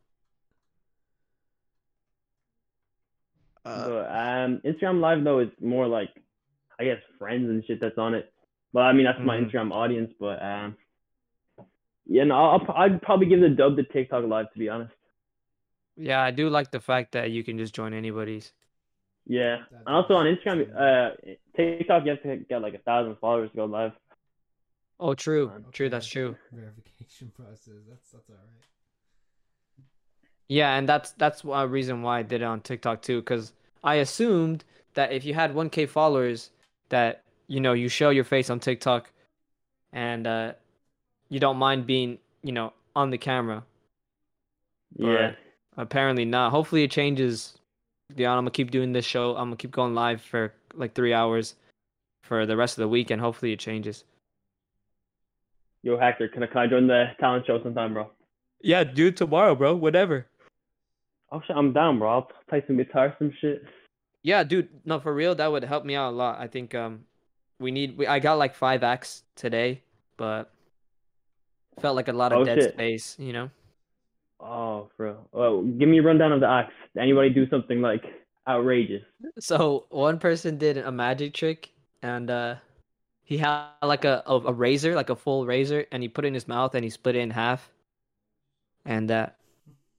Speaker 1: Uh,
Speaker 3: but um, Instagram Live though is more like, I guess friends and shit that's on it. Well, I mean that's my
Speaker 1: Mhm.
Speaker 3: Instagram audience, but um, yeah, no, I'll, I'll I'd probably give the dub to TikTok Live to be honest.
Speaker 1: Yeah, I do like the fact that you can just join anybody's.
Speaker 3: Yeah,
Speaker 2: That
Speaker 3: and also on Instagram,
Speaker 2: sound-
Speaker 3: uh, TikTok you have to get like a thousand followers to go live.
Speaker 1: Oh, true,
Speaker 3: Um,
Speaker 1: true. That's true.
Speaker 2: Verification [laughs] process. That's that's all right.
Speaker 1: Yeah, and that's that's a reason why I did it on TikTok too, because I assumed that if you had 1K followers, that you know you show your face on TikTok, and uh, you don't mind being you know on the camera.
Speaker 3: Yeah,
Speaker 1: Apparently not. Hopefully it changes. Yeah, I'm gonna keep doing this show. I'm gonna keep going live for like three hours for the rest of the week, and hopefully it changes.
Speaker 3: yo, Hector, can I can I join the talent show sometime, bro?
Speaker 1: Yeah, dude, tomorrow, bro. Whatever.
Speaker 3: Oh shit, I'm down, bro. I'll play some guitar, some shit.
Speaker 1: Yeah, dude. No, for real, that would help me out a lot. I think um, we need. We, I got like five acts today, but felt like a lot of
Speaker 3: Oh,
Speaker 1: dead
Speaker 3: shit.
Speaker 1: space. You know.
Speaker 3: Oh, bro. Well, give me a rundown of the acts. Did anybody do something like outrageous?
Speaker 1: So one person did a magic trick, and uh, he had like a, a a razor, like a full razor, and he put it in his mouth and he split it in half, and uh,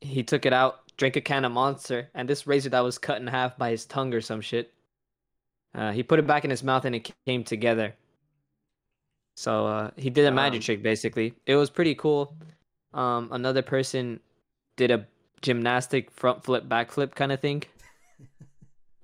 Speaker 1: he took it out, drank a can of Monster, and this razor that was cut in half by his tongue or some shit. Uh, he put it back in his mouth and it came together. So uh, he did a magic
Speaker 3: Damn.
Speaker 1: trick basically. It was pretty cool. Um, another person did a gymnastic front flip, back flip kind of thing. [laughs]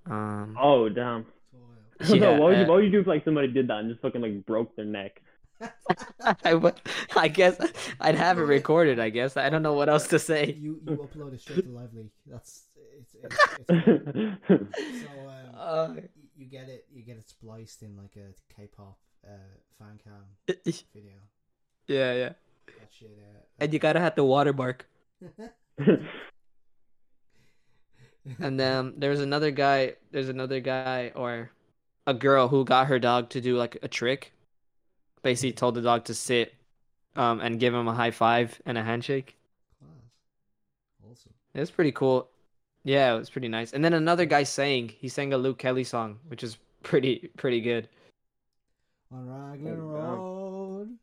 Speaker 1: Um,
Speaker 3: Oh, damn. [laughs]
Speaker 2: Toil.
Speaker 1: Yeah,
Speaker 3: what would you
Speaker 1: uh,
Speaker 3: what would you do if like somebody did that and just fucking like broke their neck? [laughs]
Speaker 1: I, would- I guess I'd have it recorded. I guess I don't know what else to say.
Speaker 2: you you upload it straight to Live Leak. That's it's it's, it's cool. so um,
Speaker 1: Uh,
Speaker 2: you get it you get it spliced in like a K-pop uh, fan cam video.
Speaker 1: yeah, yeah.
Speaker 2: That shit. Uh,
Speaker 1: And you gotta have the watermark. And then there's another guy. There's another guy, or a girl who got her dog to do like a trick. Basically, told the dog to sit, um, and give him a high five and a handshake.
Speaker 2: Class. Awesome.
Speaker 1: It was pretty cool. Yeah, it was pretty nice. And then another guy sang. He sang a Luke Kelly song, which is pretty pretty good.
Speaker 2: On Raglan. Road.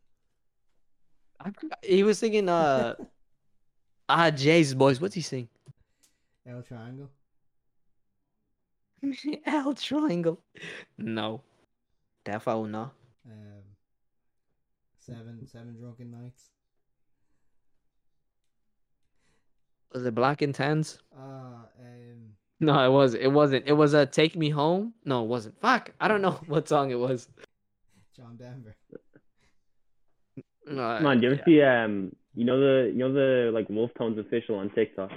Speaker 1: I forgot. He was singing uh [laughs] ah Jay's boys. What's he sing?
Speaker 2: Auld Triangle. [laughs]
Speaker 1: Auld Triangle. No. Defo no.
Speaker 2: Um, seven seven drunken nights.
Speaker 1: Was it Black Tans?
Speaker 2: Uh, um,
Speaker 1: No, it was. It wasn't. It was a Take Me Home. No, it wasn't. Fuck. I don't know [laughs] what song it was.
Speaker 2: John Denver.
Speaker 3: Come on, do you ever
Speaker 1: yeah.
Speaker 3: see um you know the you know the like Wolf Tones official on TikTok?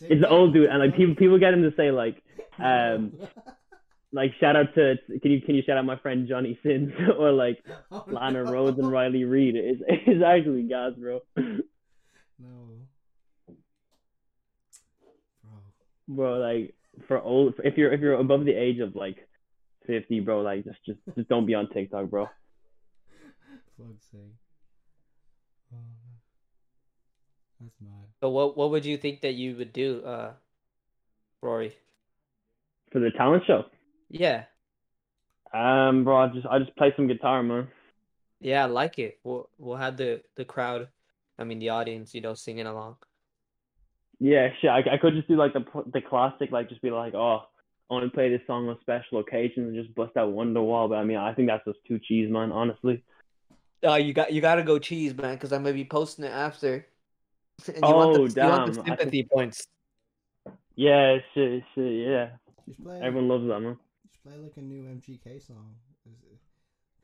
Speaker 3: It's the old dude and like people people get him to say like um [laughs] like shout out to can you can you shout out my friend Johnny Sins [laughs] or like
Speaker 2: Oh,
Speaker 3: Lana
Speaker 2: no.
Speaker 3: Rhoades and Riley Reid. It's it's actually gas, bro.
Speaker 2: No. Bro.
Speaker 3: bro, like for old if you're if you're above the age of like fifty, bro, like just just just don't be on TikTok, bro.
Speaker 2: Fuck's sake. Oh, that's mad.
Speaker 1: So what what would you think that you would do, uh, Ruairi?
Speaker 3: For the talent show.
Speaker 1: Yeah,
Speaker 3: Um, bro, I just I just play some guitar, man.
Speaker 1: yeah, I like it. We'll we'll have the the crowd, I mean the audience, you know, singing along.
Speaker 3: Yeah, shit. I, I could just do like the the classic, like just be like, oh, only play this song on special occasions and just bust out Wonderwall. But I mean, I think that's just too cheese, man. Honestly.
Speaker 1: Oh, you got you got to go cheese, man, because I'm gonna be posting it after. [laughs] And you
Speaker 3: Oh,
Speaker 1: want the, you want the
Speaker 3: damn. I
Speaker 1: sympathy points.
Speaker 3: Yeah, shit, shit. Yeah,
Speaker 2: Just play.
Speaker 3: everyone loves that, man.
Speaker 2: Just play like a new MGK song.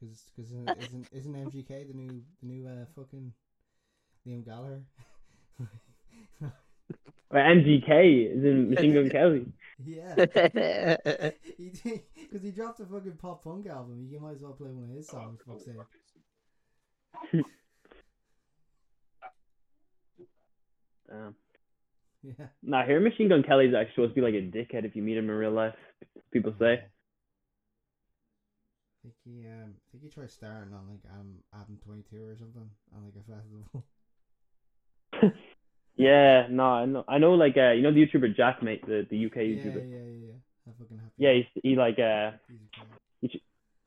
Speaker 2: Because because isn't isn't MGK the new the new uh fucking Liam Gallagher? [laughs]
Speaker 3: Or MGK is in Machine Gun Kelly.
Speaker 2: yeah.
Speaker 1: yeah, [laughs]
Speaker 2: He because he dropped a fucking pop punk album. You might as well play one of his songs. Fuck's sake. [laughs]
Speaker 3: Damn.
Speaker 2: Yeah.
Speaker 3: Nah, here Machine Gun Kelly's actually supposed to be like a dickhead if you meet him in real life. People say.
Speaker 2: I think he um I think he tried starting on like um Adam twenty two or something on like a festival. [laughs]
Speaker 3: Yeah, no, I know. I know, like, uh, you know the YouTuber Jack Maate, the the UK
Speaker 2: YouTuber. yeah, yeah, yeah, yeah. Fucking happy.
Speaker 3: Yeah, he's, he like, uh,
Speaker 2: He's a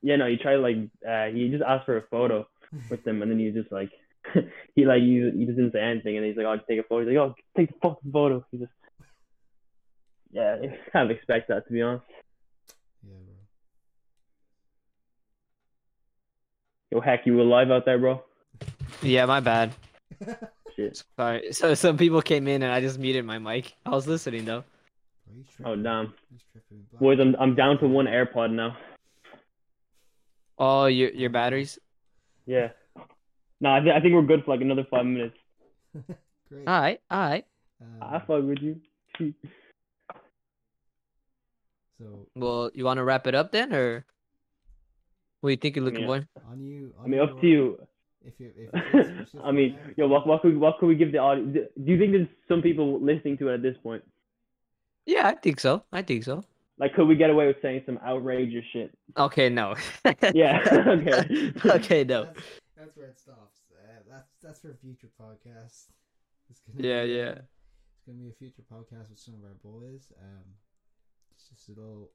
Speaker 3: yeah, no, he tried like, uh, he just asked for a photo with them, and then he just like, [laughs] he like, you he just didn't say anything, and he's like, oh, take a photo. He's like, oh, take the fucking photo. He just, yeah, I kind of expect that to be honest.
Speaker 2: Yeah, bro.
Speaker 3: Yo, heck, you were live out there, bro.
Speaker 1: Yeah, my bad. [laughs]
Speaker 3: Shit.
Speaker 1: Sorry. So some people came in and I just muted my mic. I was listening though.
Speaker 3: Oh
Speaker 2: tripping.
Speaker 3: damn,
Speaker 2: He's tripping. Black-
Speaker 3: boys, I'm I'm down to one AirPod now.
Speaker 1: Oh, your your batteries.
Speaker 3: Yeah. No, I, th- I think we're good for like another five minutes. [laughs]
Speaker 2: Great.
Speaker 1: All right, all right.
Speaker 2: Um,
Speaker 3: I fuck with you. [laughs]
Speaker 2: so
Speaker 1: Well, you want to wrap it up then, or what do you think, Luca
Speaker 3: Yeah.
Speaker 1: boy?
Speaker 2: on you. On
Speaker 3: I mean, up to you.
Speaker 2: If you, if it's- [laughs]
Speaker 3: I mean, yo, what what could what could we give the audience? Do you think there's some people listening to it at this point?
Speaker 1: Yeah, I think so. I think so.
Speaker 3: Like, could we get away with saying some outrageous shit?
Speaker 1: Okay, no. [laughs]
Speaker 3: Yeah. okay. [laughs]
Speaker 1: okay, no.
Speaker 2: That's, that's where it stops. Uh, that's that's for future podcast.
Speaker 1: Yeah,
Speaker 2: be,
Speaker 1: yeah.
Speaker 2: It's gonna be a future podcast with some of our boys. Um, it's just a little,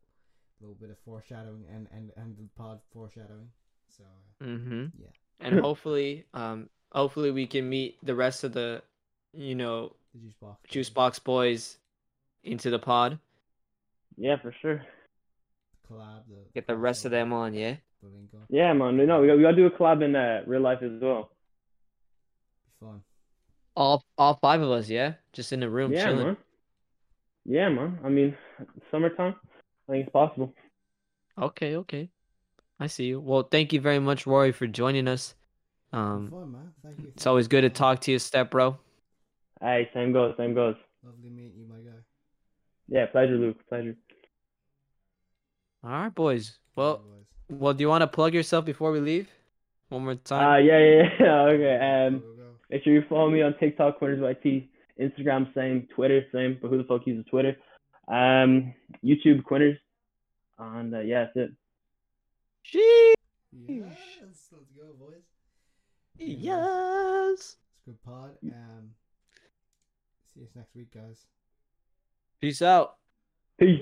Speaker 2: little bit of foreshadowing and and and the pod foreshadowing. So uh,
Speaker 1: Mm-hmm.
Speaker 2: Yeah.
Speaker 1: And hopefully, um, hopefully we can meet the rest of the, you know,
Speaker 2: the juice box.
Speaker 1: Juice Box boys into the pod.
Speaker 3: Yeah, for sure.
Speaker 2: collab. The
Speaker 1: Get the rest of them on, yeah.
Speaker 2: The link up.
Speaker 3: Yeah, man. No, we got we got to do a collab in uh, real life as well.
Speaker 2: Be fun.
Speaker 1: All all five of us, yeah, just in the room
Speaker 3: yeah,
Speaker 1: chilling.
Speaker 3: man. Yeah, man. I mean, summertime. I think it's possible.
Speaker 1: Okay, okay. I see you. Well, thank you very much, Ruairi, for joining us. Um,
Speaker 2: fun, man. Thank you.
Speaker 1: it's always good to talk to you, step bro.
Speaker 3: Hey, same goes, same goes.
Speaker 2: Lovely meeting you, my guy.
Speaker 3: Yeah, pleasure, Luke. Pleasure.
Speaker 1: All right, boys. Well,
Speaker 2: Boys.
Speaker 1: well, do you want to plug yourself before we leave? One more
Speaker 3: Uh,
Speaker 1: time.
Speaker 3: yeah, yeah, yeah. [laughs] Okay. Um, make sure you follow me on TikTok, Quinners YT, Instagram, same, Twitter, same. But who the fuck uses Twitter? Um, YouTube, Quinners. And uh, yeah, that's it.
Speaker 1: Sheesh.
Speaker 2: Yes, let's go, boys.
Speaker 1: Yes.
Speaker 2: It's a good pod. Um, see you next week, guys.
Speaker 1: Peace out.
Speaker 3: Peace.